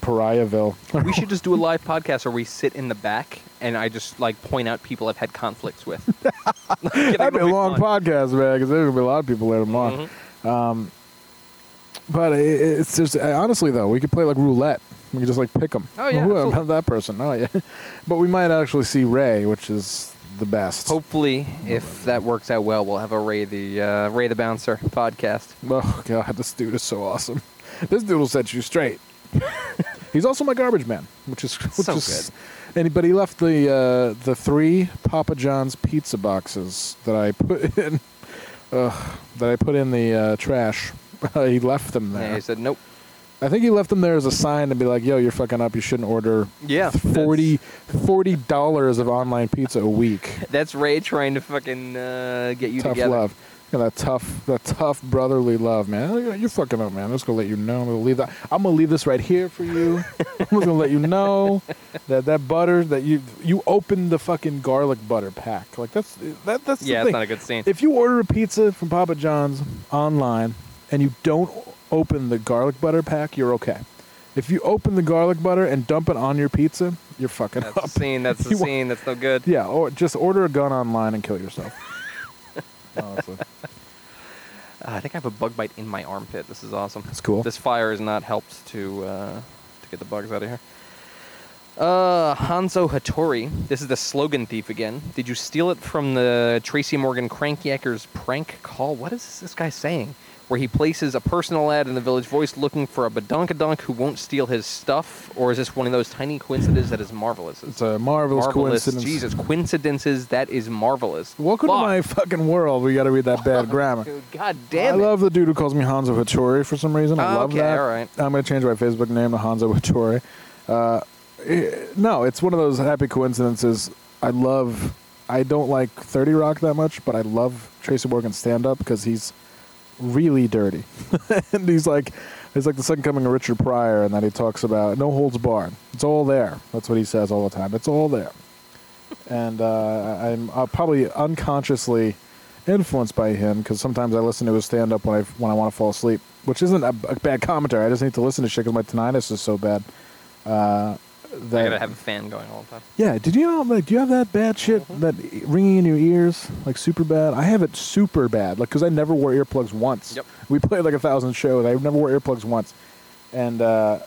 Pariahville. We should [LAUGHS] just do a live podcast where we sit in the back and I just like point out people I've had conflicts with. [LAUGHS] That'd be a long podcast, man, because there's gonna be a lot of people later tomorrow. Mhm. But it, it's just honestly though, we could play like roulette. We could just like pick them. Oh, yeah, Who absolutely. about that person? Oh yeah. [LAUGHS] but we might actually see Ray, which is the best. Hopefully, if that works out well, we'll have a Ray the uh, Ray the Bouncer podcast. Oh god, this dude is so awesome. This dude will set you straight. [LAUGHS] He's also my garbage man, which is which So is, And but he left the uh, the three Papa John's pizza boxes that I put [LAUGHS] in uh, that I put in the uh, trash. [LAUGHS] he left them there. Yeah, he said nope. I think he left them there as a sign to be like, "Yo, you're fucking up. You shouldn't order Yeah, 40 dollars of online pizza a week." [LAUGHS] That's Ray trying to fucking uh, get you tough together. love. Yeah, that tough, that tough brotherly love, man. You're fucking up, man. I'm just gonna let you know. I'm gonna leave that. I'm gonna leave this right here for you. I'm just gonna let you know [LAUGHS] that that butter that you you opened the fucking garlic butter pack. Like that's that that's Yeah, it's not a good scene. If you order a pizza from Papa John's online and you don't open the garlic butter pack, you're okay. If you open the garlic butter and dump it on your pizza, you're fucking That's up. the scene. That's [LAUGHS] the scene. That's no good. Yeah, or just order a gun online and kill yourself. Honestly. [LAUGHS] Uh, I think I have a bug bite in my armpit. This is awesome. That's cool. This fire has not helped to uh, to get the bugs out of here. Uh, Hanzo Hattori. This is the slogan thief again. Did you steal it from the Tracy Morgan Crank Yankers prank call? What is this guy saying? Where he places a personal ad in the Village Voice looking for a badonkadonk who won't steal his stuff? Or is this one of those tiny coincidences that is marvelous? It's a marvelous, marvelous. coincidence. Jesus, coincidences. That is marvelous. Welcome Fuck. to my fucking world. We got to read that bad [LAUGHS] grammar. Dude, God damn I it. love the dude who calls me Hanzo Hattori for some reason. I love okay, that. all right. I'm going to change my Facebook name to Hanzo Hattori. Uh, eh, no, it's one of those happy coincidences. I love. I don't like 30 Rock that much, but I love Tracy Morgan's stand up because he's really dirty. [LAUGHS] and he's like. He's like the second coming of Richard Pryor, and that he talks about no holds barred. It's all there. That's what he says all the time. It's all there. and uh, I'm uh, probably unconsciously influenced by him because sometimes I listen to his stand up when I when I want to fall asleep, which isn't a, a bad commentary. I just need to listen to shit because my tinnitus is so bad. Uh, I gotta have a fan going all the time. yeah, did you know? Like, do you have that bad shit that ringing in your ears, like super bad? I have it super bad, like because I never wore earplugs once. Yep. We played like a thousand shows. I never wore earplugs once, and uh,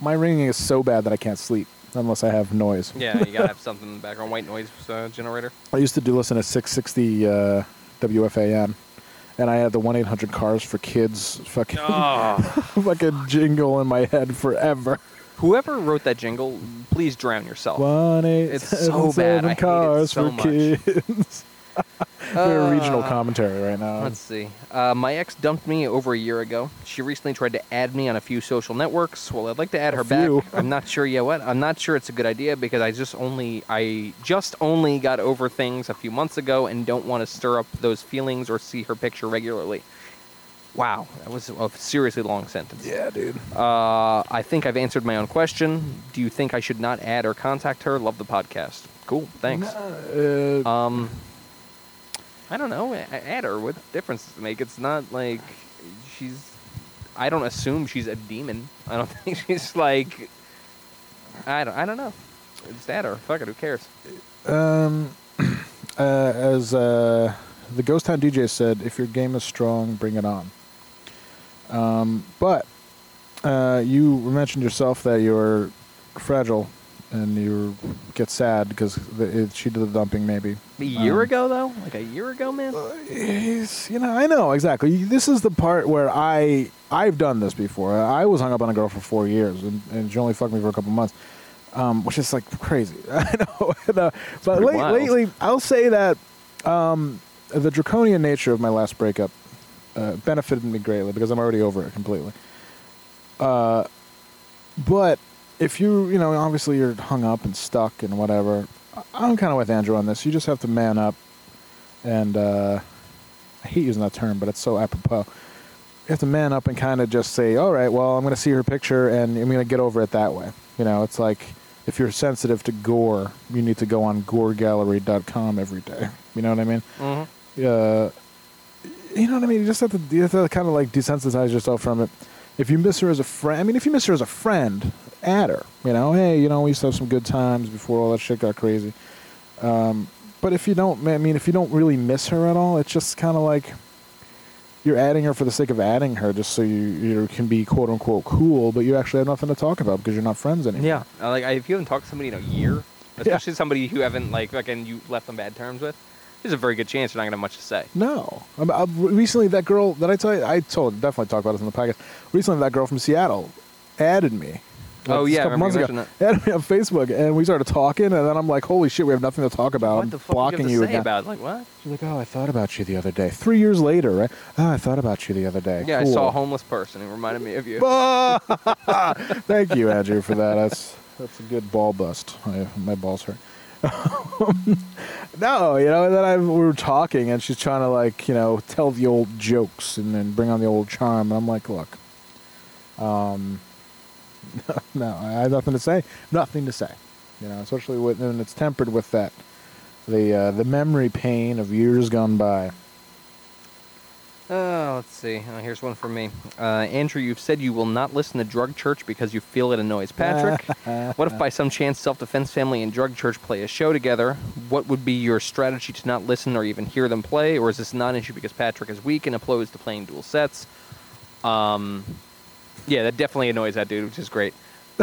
my ringing is so bad that I can't sleep unless I have noise. Yeah, you gotta have something in the background, white noise uh, generator. I used to do listen to 660 uh, WFAN, and I had the 1 800 Cars for Kids fucking Oh. [LAUGHS] fucking jingle in my head forever. Whoever wrote that jingle, please drown yourself. One eight It's so bad. I hate it cars so for much. kids. [LAUGHS] We're regional Uh, commentary right now. Let's see. Uh, my ex dumped me over a year ago. She recently tried to add me on a few social networks. Well, I'd like to add A her few. back. I'm not sure yet. What? I'm not sure it's a good idea because I just only I just only got over things a few months ago and don't want to stir up those feelings or see her picture regularly. Wow, that was a seriously long sentence. Yeah, dude. Uh, I think I've answered my own question. Do you think I should not add or contact her? Love the podcast. Cool. Thanks. Uh, Um, I don't know. Add her. What difference does it make? It's not like she's. I don't assume she's a demon. I don't [LAUGHS] think she's like. I don't. I don't know. Just add her. Fuck it. Who cares? um, [CLEARS THROAT] uh, as uh, the Ghost Town DJ said, if your game is strong, bring it on. Um, but uh, you mentioned yourself that you're fragile and you get sad because she did the dumping, maybe. A year Um, ago, though. Like a year ago, man. It's- you know, I know exactly. This is the part where I I've done this before. I was hung up on a girl for four years, and, and she only fucked me for a couple months, um, which is like crazy. [LAUGHS] I know, And, uh, but late, lately, I'll say that um, the draconian nature of my last breakup uh, benefited me greatly because I'm already over it completely. Uh, but if you, you know, obviously you're hung up and stuck and whatever. I'm kind of with Andrew on this. You just have to man up and uh, I hate using that term, but it's so apropos. You have to man up and kind of just say, "All right, well, I'm going to see her picture, and I'm going to get over it that way." You know, it's like if you're sensitive to gore, you need to go on goregallery.com every day. You know what I mean? hmm Uh, you know what I mean? You just have to, you have to kind of like desensitize yourself from it. If you miss her as a friend, I mean, if you miss her as a friend, at her. You know, hey, you know, we used to have some good times before all that shit got crazy. Um, but if you don't, I mean, if you don't really miss her at all, it's just kind of like you're adding her for the sake of adding her, just so you you can be quote unquote cool, but you actually have nothing to talk about because you're not friends anymore. Yeah, like if you haven't talked to somebody in a year, especially somebody who haven't like fucking you left on bad terms with, there's a very good chance you're not gonna have much to say. No. I'm, i recently, that girl that I tell you, I told definitely talked about this in the podcast. Recently, that girl from Seattle added me. Oh, yeah, a couple months ago. Added me on Facebook, and we started talking, and then I'm like, "Holy shit, we have nothing to talk about." what I'm the fuck blocking you you to again. about? Like what? She's like, "Oh, I thought about you the other day." Three years later, right? Oh, I thought about you the other day. Yeah, I saw a homeless person who reminded me of you. [LAUGHS] [LAUGHS] Thank you, Andrew, for that. That's that's a good ball bust. I, my balls hurt. [LAUGHS] no, you know, and then I, we were talking, and she's trying to like, you know, tell the old jokes and then bring on the old charm, and I'm like, look, um, [LAUGHS] no, I have nothing to say. Nothing to say. You know, especially when it's tempered with that, the uh, the memory pain of years gone by. Oh, let's see. Oh, here's one for me. Uh, Andrew, you've said you will not listen to Drug Church because you feel it annoys Patrick. [LAUGHS] what if by some chance Self Defense Family and Drug Church play a show together? What would be your strategy to not listen or even hear them play? Or is this not an issue because Patrick is weak and opposed to playing dual sets? Um, yeah, that definitely annoys that dude, which is great.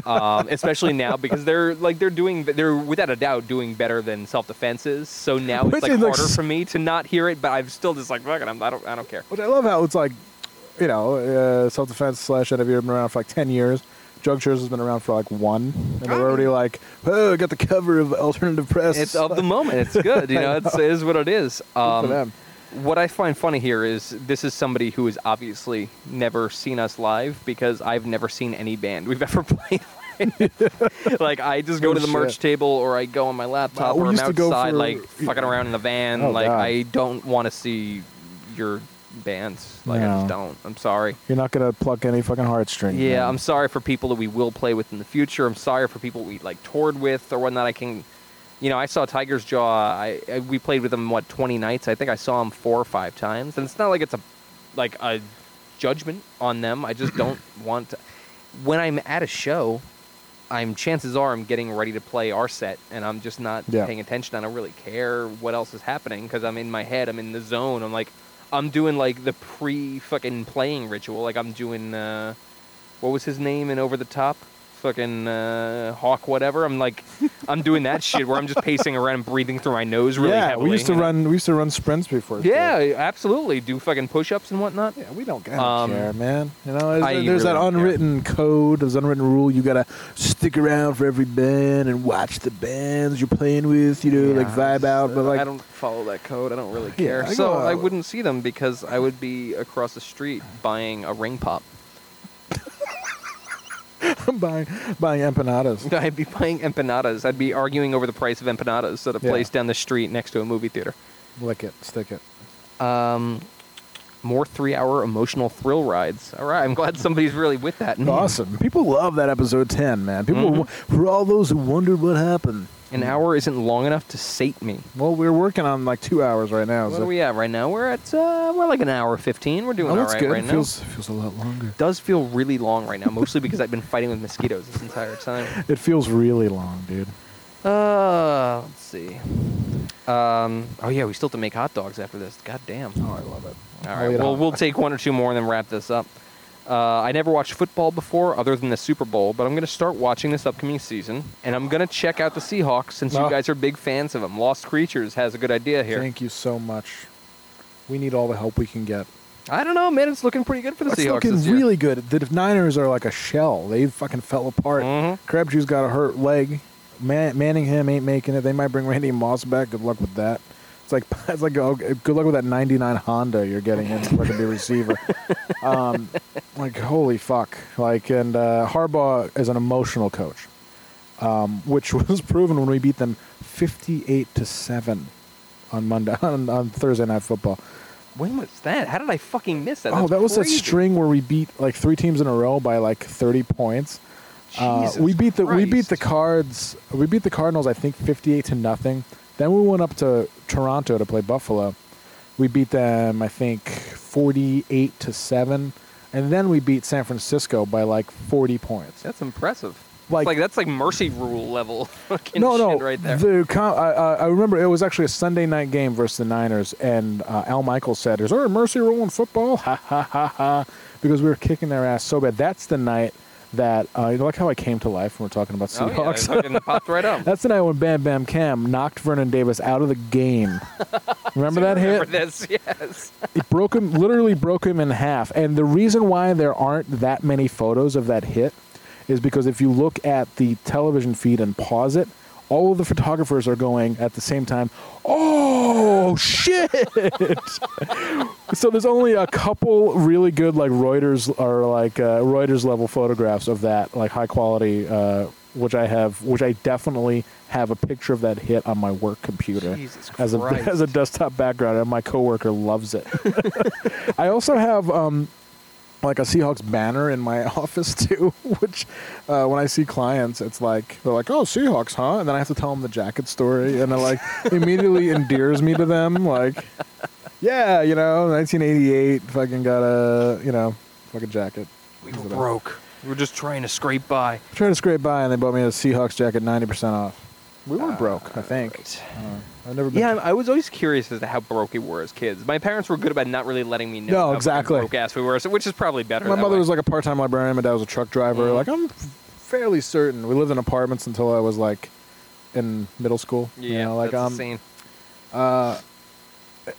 Um, especially now because they're like they're doing they're without a doubt doing better than self defense is. So now Which it's like harder for me to not hear it, but I'm still just like fuck it, I'm, I don't I don't care. Which I love how it's like, you know, uh, self defense slash NWA have been around for like ten years. Drug Church has been around for like one, and they're already like, oh, I got the cover of alternative press. It's of the moment. It's good. You know, [LAUGHS] it's, it is what it is. Good for Um, them. What I find funny here is this is somebody who has obviously never seen us live because I've never seen any band we've [LAUGHS] ever played. like I just go No to the merch table or I go on my laptop uh, Wow, or I'm used to go outside for- like fucking around in the van. Oh, like God. I don't want to see your bands. Like I just don't. I'm sorry. You're not gonna pluck any fucking heartstrings. Yeah, man. I'm sorry for people that we will play with in the future. I'm sorry for people we like toured with or whatnot. I can, you know, I saw Tigers Jaw. I, I we played with them what 20 nights. I think I saw him four or five times, and it's not like it's a like a judgment on them. I just don't [CLEARS THROAT] want to. When I'm at a show, I'm chances are I'm getting ready to play our set, and I'm just not Yeah. paying attention. I don't really care what else is happening because I'm in my head. I'm in the zone. I'm like, I'm doing like the pre fucking playing ritual. Like I'm doing. Uh, what was his name in Over the Top? Fucking uh, Hawk, whatever. I'm like, I'm doing that shit where I'm just pacing around and breathing through my nose really yeah, heavily. we used to run. We used to run sprints before. Yeah, absolutely. Do fucking push-ups and whatnot. Yeah, we don't, Um, care, man. You know, there's, there's that really care. unwritten code, there's unwritten rule. You gotta stick around for every band and watch the bands you're playing with. You know, like vibe out. But like, I don't follow that code. I don't really Yeah, care. I so I wouldn't see them because I would be across the street buying a ring pop. [LAUGHS] I'm buying buying empanadas. [LAUGHS] I'd be buying empanadas. I'd be arguing over the price of empanadas at a Yeah. place down the street next to a movie theater. Lick it, stick it. Um, more three-hour emotional thrill rides. All right, I'm glad somebody's really with that. [LAUGHS] Awesome. People love that episode 10, man. People, Mhm. for all those who wondered what happened. An hour isn't long enough to sate me. Well, we're working on like two hours right now. What so are we at right now? We're at uh, we're like an hour fifteen. We're doing oh, all right good. right it now. feels feels a lot longer. does feel really long right now, mostly because I've been fighting with mosquitoes this entire time. [LAUGHS] It feels really long, dude. Uh, let's see. Um, oh yeah, we still have to make hot dogs after this. God damn. Oh, I love it. All right. I'll right, well we'll take one or two more and then wrap this up. Uh, I never watched football before, other than the Super Bowl, but I'm going to start watching this upcoming season, and I'm going to check out the Seahawks since Oh. you guys are big fans of them. Lost Creatures has a good idea here. Thank you so much. We need all the help we can get. I don't know, man. It's looking pretty good for the It's Seahawks looking this year. really good. The Niners are like a shell. They fucking fell apart. Mhm. Crabtree's got a hurt leg. Man- Manningham ain't making it. They might bring Randy Moss back. Good luck with that. It's like [LAUGHS] it's like oh, good luck with that '99 Honda you're getting in to fucking be receiver. [LAUGHS] um, like holy fuck! Like and uh, Harbaugh is an emotional coach, um, which [LAUGHS] was proven when we beat them 58 to seven on Monday on, on Thursday Night Football. When was that? How did I fucking miss that? Oh, that was crazy. that string where we beat like three teams in a row by like 30 points. Uh, we beat the we beat the Cards. We beat the Cardinals. I think 58 to nothing. Then we went up to Toronto to play Buffalo. We beat them. I think 48 to seven. And then we beat San Francisco by like 40 points. That's impressive. like, Like that's like mercy rule level [LAUGHS] no, no, right there. The com- I, I I remember it was actually a Sunday night game versus the Niners, and uh, Al Michaels said, "Is there a mercy rule in football?" [LAUGHS] Ha ha ha ha! Because we were kicking their ass so bad. That's the night that uh, you know, like how I came to life when we're talking about oh yeah, it Seahawks. fucking [LAUGHS] popped right up. That's the night when Bam Bam Kam knocked Vernon Davis out of the game. [LAUGHS] Remember that Remember hit? this? [LAUGHS] Yes. It broke him, literally broke him in half. And the reason why there aren't that many photos of that hit is because if you look at the television feed and pause it, all of the photographers are going at the same time, oh shit! [LAUGHS] so there's only a couple really good like Reuters or like uh, Reuters level photographs of that like high quality, uh, which I have, which I definitely have a picture of that hit on my work computer Jesus as a [LAUGHS] as a desktop background, and my coworker loves it. [LAUGHS] I also have um, like a Seahawks banner in my [LAUGHS] office too, which uh, when I see clients, it's like they're like, "Oh, Seahawks, huh?" And then I have to tell them the jacket story, and it like [LAUGHS] immediately endears me to them. Like, yeah, you know, 1988, fucking got a you know, fucking jacket. we were broke. We were just trying to scrape by. Trying to scrape by, and they bought me a Seahawks jacket, 90% off. We weren't broke, I think. right. Uh, I've never been. Yeah, I was always curious as to how broke we were as kids. My parents were good about not really letting me know No, how exactly. broke ass we were, so, which is probably better. My that mother way. was like a part-time librarian. My dad was a truck driver. Mhm. Like I'm fairly certain we lived in apartments until I was like in middle school. yeah, you know, like that's um, insane. uh,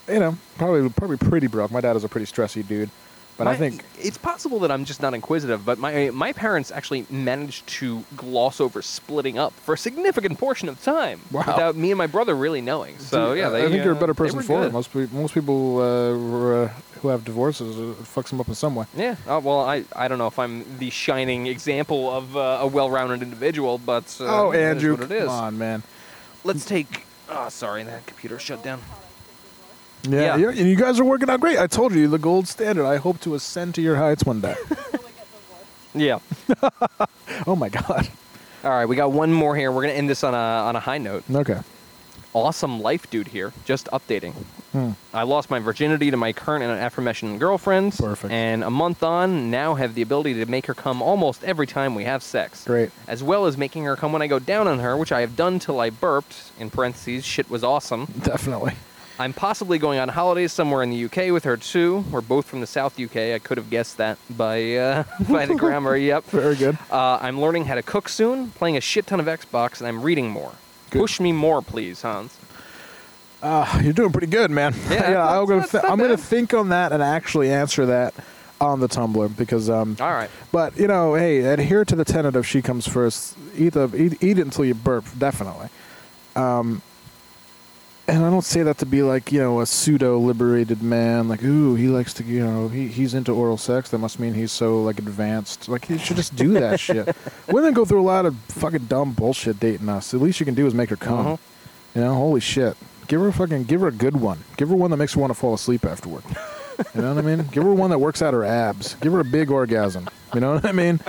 you know, probably probably pretty broke. My dad is a pretty stressy dude, but I think it's possible that I'm just not inquisitive, but my my parents actually managed to gloss over splitting up for a significant portion of time Wow. without me and my brother really knowing. So yeah, I- they, I think you're a uh, better person were for it. Most pe- most people uh, were, uh, who have divorces uh, it fucks them up in some way. Yeah. Uh, well, I, I don't know if I'm the shining example of uh, a well-rounded individual, but uh, oh, Andrew, what it is. come on, man. Let's take. Oh, sorry, that computer shut down. Yeah, Yeah. yeah, and you guys are working out great. I told you, you're the gold standard. I hope to ascend to your heights one day. [LAUGHS] Yeah. [LAUGHS] oh my god. All right, we got one more here. We're gonna end this on a on a high note. Okay. Awesome life, dude. Here, just updating. Hmm. I lost my virginity to my current and aforementioned girlfriend. Perfect. And a month on, now have the ability to make her come almost every time we have sex. Great. As well as making her come when I go down on her, which I have done till I burped. In parentheses, shit was awesome. [LAUGHS] Definitely. I'm possibly going on holidays somewhere in the UK with her too. We're both from the South UK. I could have guessed that by uh, [LAUGHS] by the grammar. [LAUGHS] Yep. Very good. Uh, I'm learning how to cook soon, playing a shit ton of Xbox, and I'm reading more. Good. Push me more, please, Hans. Uh, you're doing pretty good, man. Yeah, [LAUGHS] that's- I'm gonna th- I'm gonna think on that and actually answer that on the Tumblr because um. All right. But you know, hey, adhere to the tenet of she comes first. Eat the eat, eat it until you burp, definitely. Um. And I don't say that to be like you know a pseudo liberated man, like ooh he likes to you know he he's into oral sex. That must mean he's so like advanced. Like he should just do that [LAUGHS] shit. Women go through a lot of fucking dumb bullshit dating us. The least you can do is make her come. Uh-huh. You know, holy shit. Give her a fucking give her a good one. Give her one that makes her want to fall asleep afterward. You know what I mean? Give her one that works out her abs. Give her a big orgasm. You know what I mean?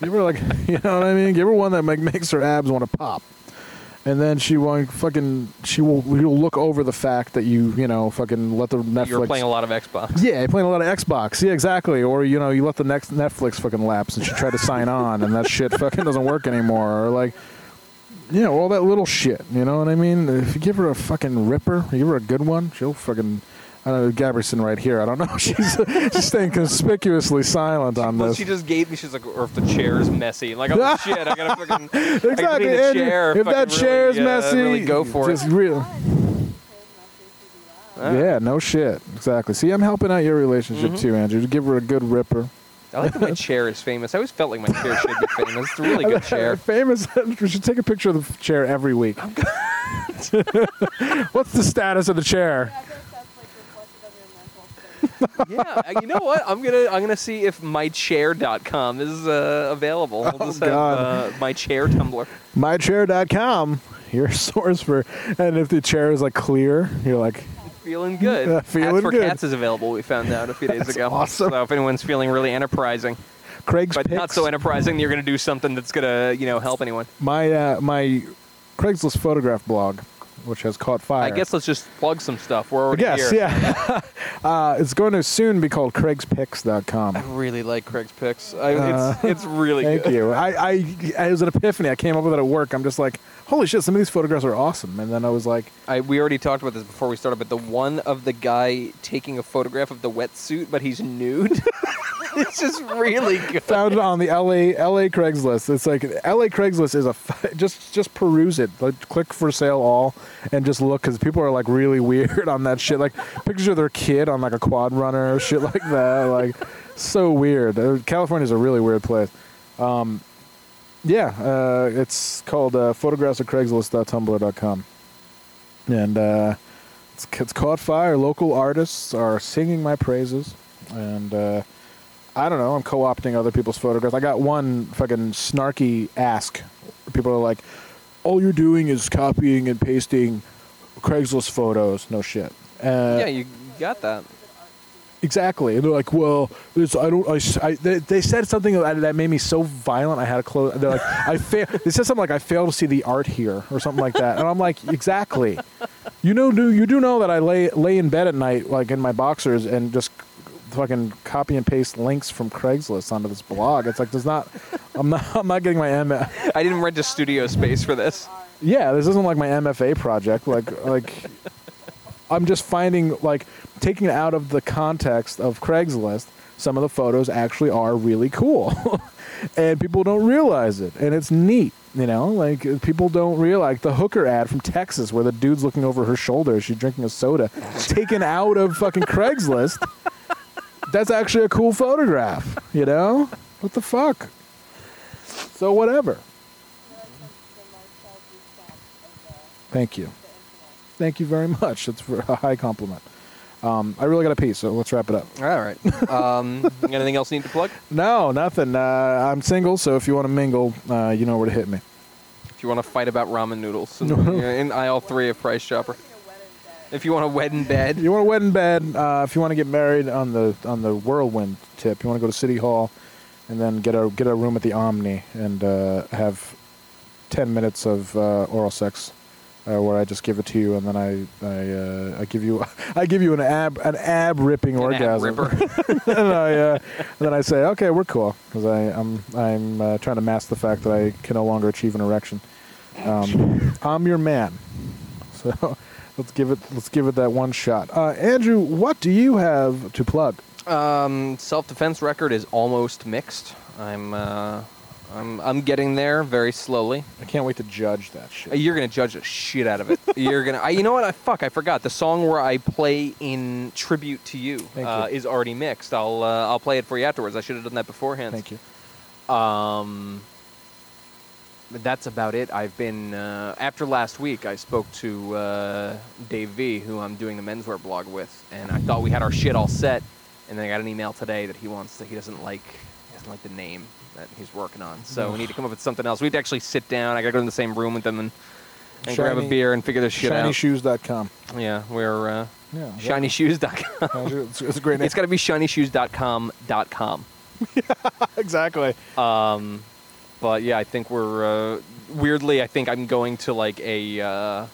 Give her like [LAUGHS] you know what I mean? Give her one that make, makes her abs want to pop. And then she won't fucking she will you'll look over the fact that you, you know, fucking let the Netflix You're playing a lot of Xbox. yeah, you're playing a lot of Xbox. Yeah, exactly. Or you know, you let the next Netflix fucking lapse, and she tried to sign on, and that shit fucking doesn't work anymore. Or like, yeah, all that little shit. You know what I mean? If you give her a fucking ripper, you give her a good one, she'll fucking. I don't know, Gabrielson right here. I don't know. She's [LAUGHS] she's staying conspicuously silent on Well, this. she just gave me. She's like, or if the chair is messy, like, oh shit, I gotta [LAUGHS] fucking. I exactly. gotta the chair. if fucking that really, chair is uh, messy, really go for just it. real. Ah. Yeah, no shit. Exactly. See, I'm helping out your relationship Mhm. too, Andrew. Give her a good ripper. I like that my [LAUGHS] chair is famous. I always felt like my chair should be famous. It's a really good chair. Famous. we should take a picture of the chair every week. What's the status of the chair? [LAUGHS] yeah, uh, you know what? I'm gonna I'm gonna see if mychair.com is uh, available. We'll Oh, just have God. uh, my chair Tumblr. Mychair.com. Your [LAUGHS] source for, and if the chair is like clear, you're like, Feeling good. Yeah, [LAUGHS] feeling Hats for good. Cats is available. We found out a few days ago. awesome. So if anyone's feeling really enterprising, Craig's but not so enterprising, you're gonna do something that's gonna you know help anyone. my uh, my Craigslist photograph blog which has caught fire. I guess let's just plug some stuff. Where we're already guess, here. yeah. [LAUGHS] uh, it's going to soon be called CraigsPicks.com. I really like Craig's picks. I, Uh, it's it's really Thank good. you. I, I, it was an epiphany. I came up with it at work. I'm just like, holy shit, some of these photographs are awesome. And then I was like, I, we already talked about this before we started, but the one of the guy taking a photograph of the wetsuit, but he's nude. [LAUGHS] it's just really good. found it on the LA LA Craigslist. It's like LA Craigslist is a f- just just peruse it. Like click for sale all and just look because people are like really [LAUGHS] weird on that shit. Like pictures of their kid on like a quad runner or shit like that. Like so weird. California is a really weird place. Um, yeah, uh, it's called uh, photographs of Craigslist.tumblr.com, and uh, it's, it's caught fire. Local artists are singing my praises, and. Uh, I don't know. I'm co-opting other people's photographs. I got one fucking snarky ask. People are like, "All you're doing is copying and pasting Craigslist photos." No shit. Uh, yeah, you got that. Exactly. And they're like, "Well, this, I don't." I, I- they, they said something that, that made me so violent. I had to close. They're like, "I fail." They said something like, "I fail to see the art here," or something like that. And I'm like, "Exactly." You know, do you do know that I lay lay in bed at night, like in my boxers, and just fucking copy and paste links from Craigslist onto this blog. It's like there's not. I'm not. I'm not getting my M. I didn't rent a studio space for this. Yeah, this isn't like my MFA project. Like like. I'm just finding like taking it out of the context of Craigslist. Some of the photos actually are really cool, [LAUGHS] and people don't realize it, and it's neat. You know, like people don't realize the hooker ad from Texas where the dude's looking over her shoulder as she's drinking a soda, [LAUGHS] taken out of fucking Craigslist. That's actually a cool photograph. You know, what the fuck? So whatever. Thank you. Thank you very much. That's for a high compliment. Um, I really got a piece, so let's wrap it up. All right. [LAUGHS] Um, anything else you need to plug? No, nothing. Uh, I'm single, so if you want to mingle, uh, you know where to hit me. If you want to fight about ramen noodles in, [LAUGHS] in aisle three of Price Chopper. If you want a wed in bed. You want a wed in bed. Uh, if you want to get married on the on the whirlwind tip, you want to go to City Hall, and then get a get a room at the Omni and uh, have ten minutes of uh, oral sex, uh, where I just give it to you, and then I I, uh, I give you [LAUGHS] I give you an ab an ab ripping An orgasm. ripper. [LAUGHS] and I uh, and then I say, okay, we're cool, because I'm I'm uh, trying to mask the fact that I can no longer achieve an erection. Um, [LAUGHS] I'm your man, so let's give it let's give it that one shot. Uh, Andrew, what do you have to plug? Um, self-defense record is almost mixed. I'm, uh, I'm, I'm getting there very slowly. I can't wait to judge that shit. You're gonna judge the shit out of it. [LAUGHS] You're gonna. I, you know what? I fuck. I forgot the song where I play in tribute to you, Thank uh, you. is already mixed. I'll uh, I'll play it for you afterwards. I should have done that beforehand. Thank you. Um, that's about it. I've been uh, after last week. I spoke to uh, Dave V, who I'm doing the menswear blog with, and I thought we had our shit all set. And then I got an email today that he wants that he doesn't like he doesn't like the name that he's working on. So we need to come up with something else. We have to actually sit down. I got to go in the same room with them and, and grab a beer and figure this shit out. ShinyShoes.com. Yeah, we're uh, Yeah, shinyshoes.com. It's, it's a great name. [LAUGHS] it's got to be shinyshoes.com.com. [LAUGHS] exactly. Um, but yeah, I think we're uh, weirdly. I think I'm going to like a uh,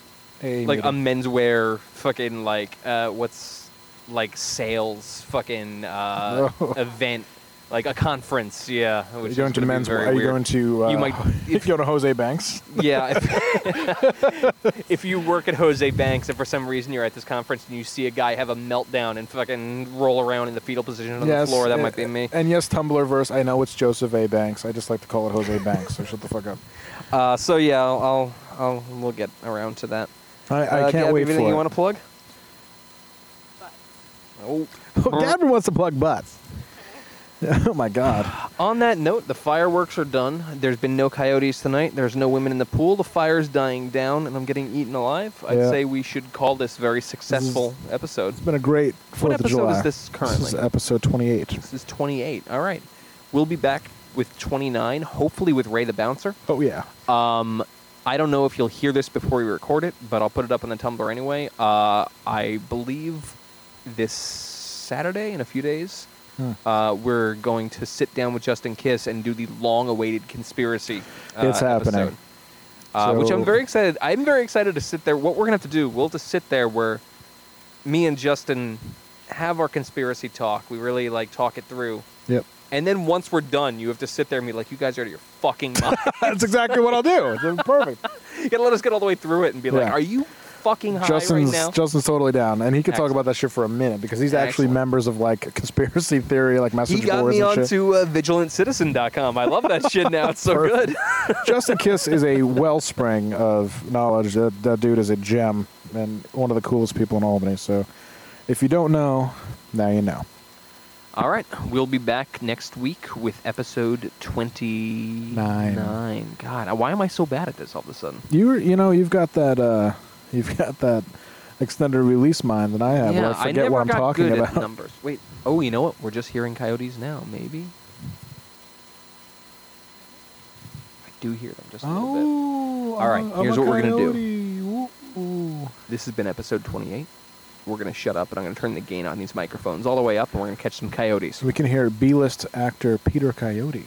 A like a meeting. menswear fucking like uh, what's like sales fucking uh, [LAUGHS] event, like a conference. Yeah, Are you is going to gonna men's? very Are you weird. going to? Uh, You might- [LAUGHS] if you go to Jose Banks. [LAUGHS] Yeah. If, [LAUGHS] if you work at Jose Banks and for some reason you're at this conference and you see a guy have a meltdown and fucking roll around in the fetal position on the floor, that and- might be me. And yes, Tumblr verse. I know it's Joseph A. Banks. I just like to call it Jose Banks. So shut the fuck up. Uh, so yeah, I'll, I'll, I'll we'll get around to that. I, I Uh, can't Gab, wait anything for you it. want to plug? Oh. Oh, Gavin wants to plug butts. [LAUGHS] oh my god. On that note, the fireworks are done. There's been no coyotes tonight. There's no women in the pool. The fire's dying down, and I'm getting eaten alive. I'd Yeah. say we should call this very successful episode. It's been a great Fourth of episode July. is this currently? This is episode 28. This is 28. All right. We'll be back with 29, hopefully with Ray the Bouncer. Oh yeah. Um, I don't know if you'll hear this before we record it, but I'll put it up on the Tumblr anyway. Uh, I believe this Saturday, in a few days. Uh, we're going to sit down with Justin Kiss and do the long-awaited conspiracy. Uh, It's happening. episode. uh, which I'm very excited. I'm very excited to sit there. What we're gonna have to do, we'll to sit there where me and Justin have our conspiracy talk. We really like talk it through, Yep. and then once we're done, you have to sit there and be like, "You guys are out of your fucking [LAUGHS] mind." That's exactly what I'll do. It's perfect. [LAUGHS] you gotta let us get all the way through it and be like, Yeah. "Are you fucking high Justin's right now?" Justin's totally down, and he could talk Excellent. about that shit for a minute because he's actually Excellent. members of like conspiracy theory, like message He got boards me and shit. onto uh, vigilantcitizen.com. I love that shit now. It's so [LAUGHS] Perfect. good. Justin Kiss is a [LAUGHS] wellspring of knowledge. That, that dude is a gem and one of the coolest people in Albany. So, if you don't know, now you know. All right, we'll be back next week with episode 29. God, why am I so bad at this all of a sudden? You you know, you've got that, uh, you've got that extended release mind that I have. where I forget never what I'm got talking good about. at numbers. Wait, oh, you know what? We're just hearing coyotes now, maybe? I do hear them just a little bit. Oh, All right, I'm here's a what we're gonna do. Ooh, ooh. This has been episode 28. We're going to shut up and I'm going to turn the gain on these microphones all the way up and we're going to catch some coyotes. We can hear B-list actor Peter Coyote.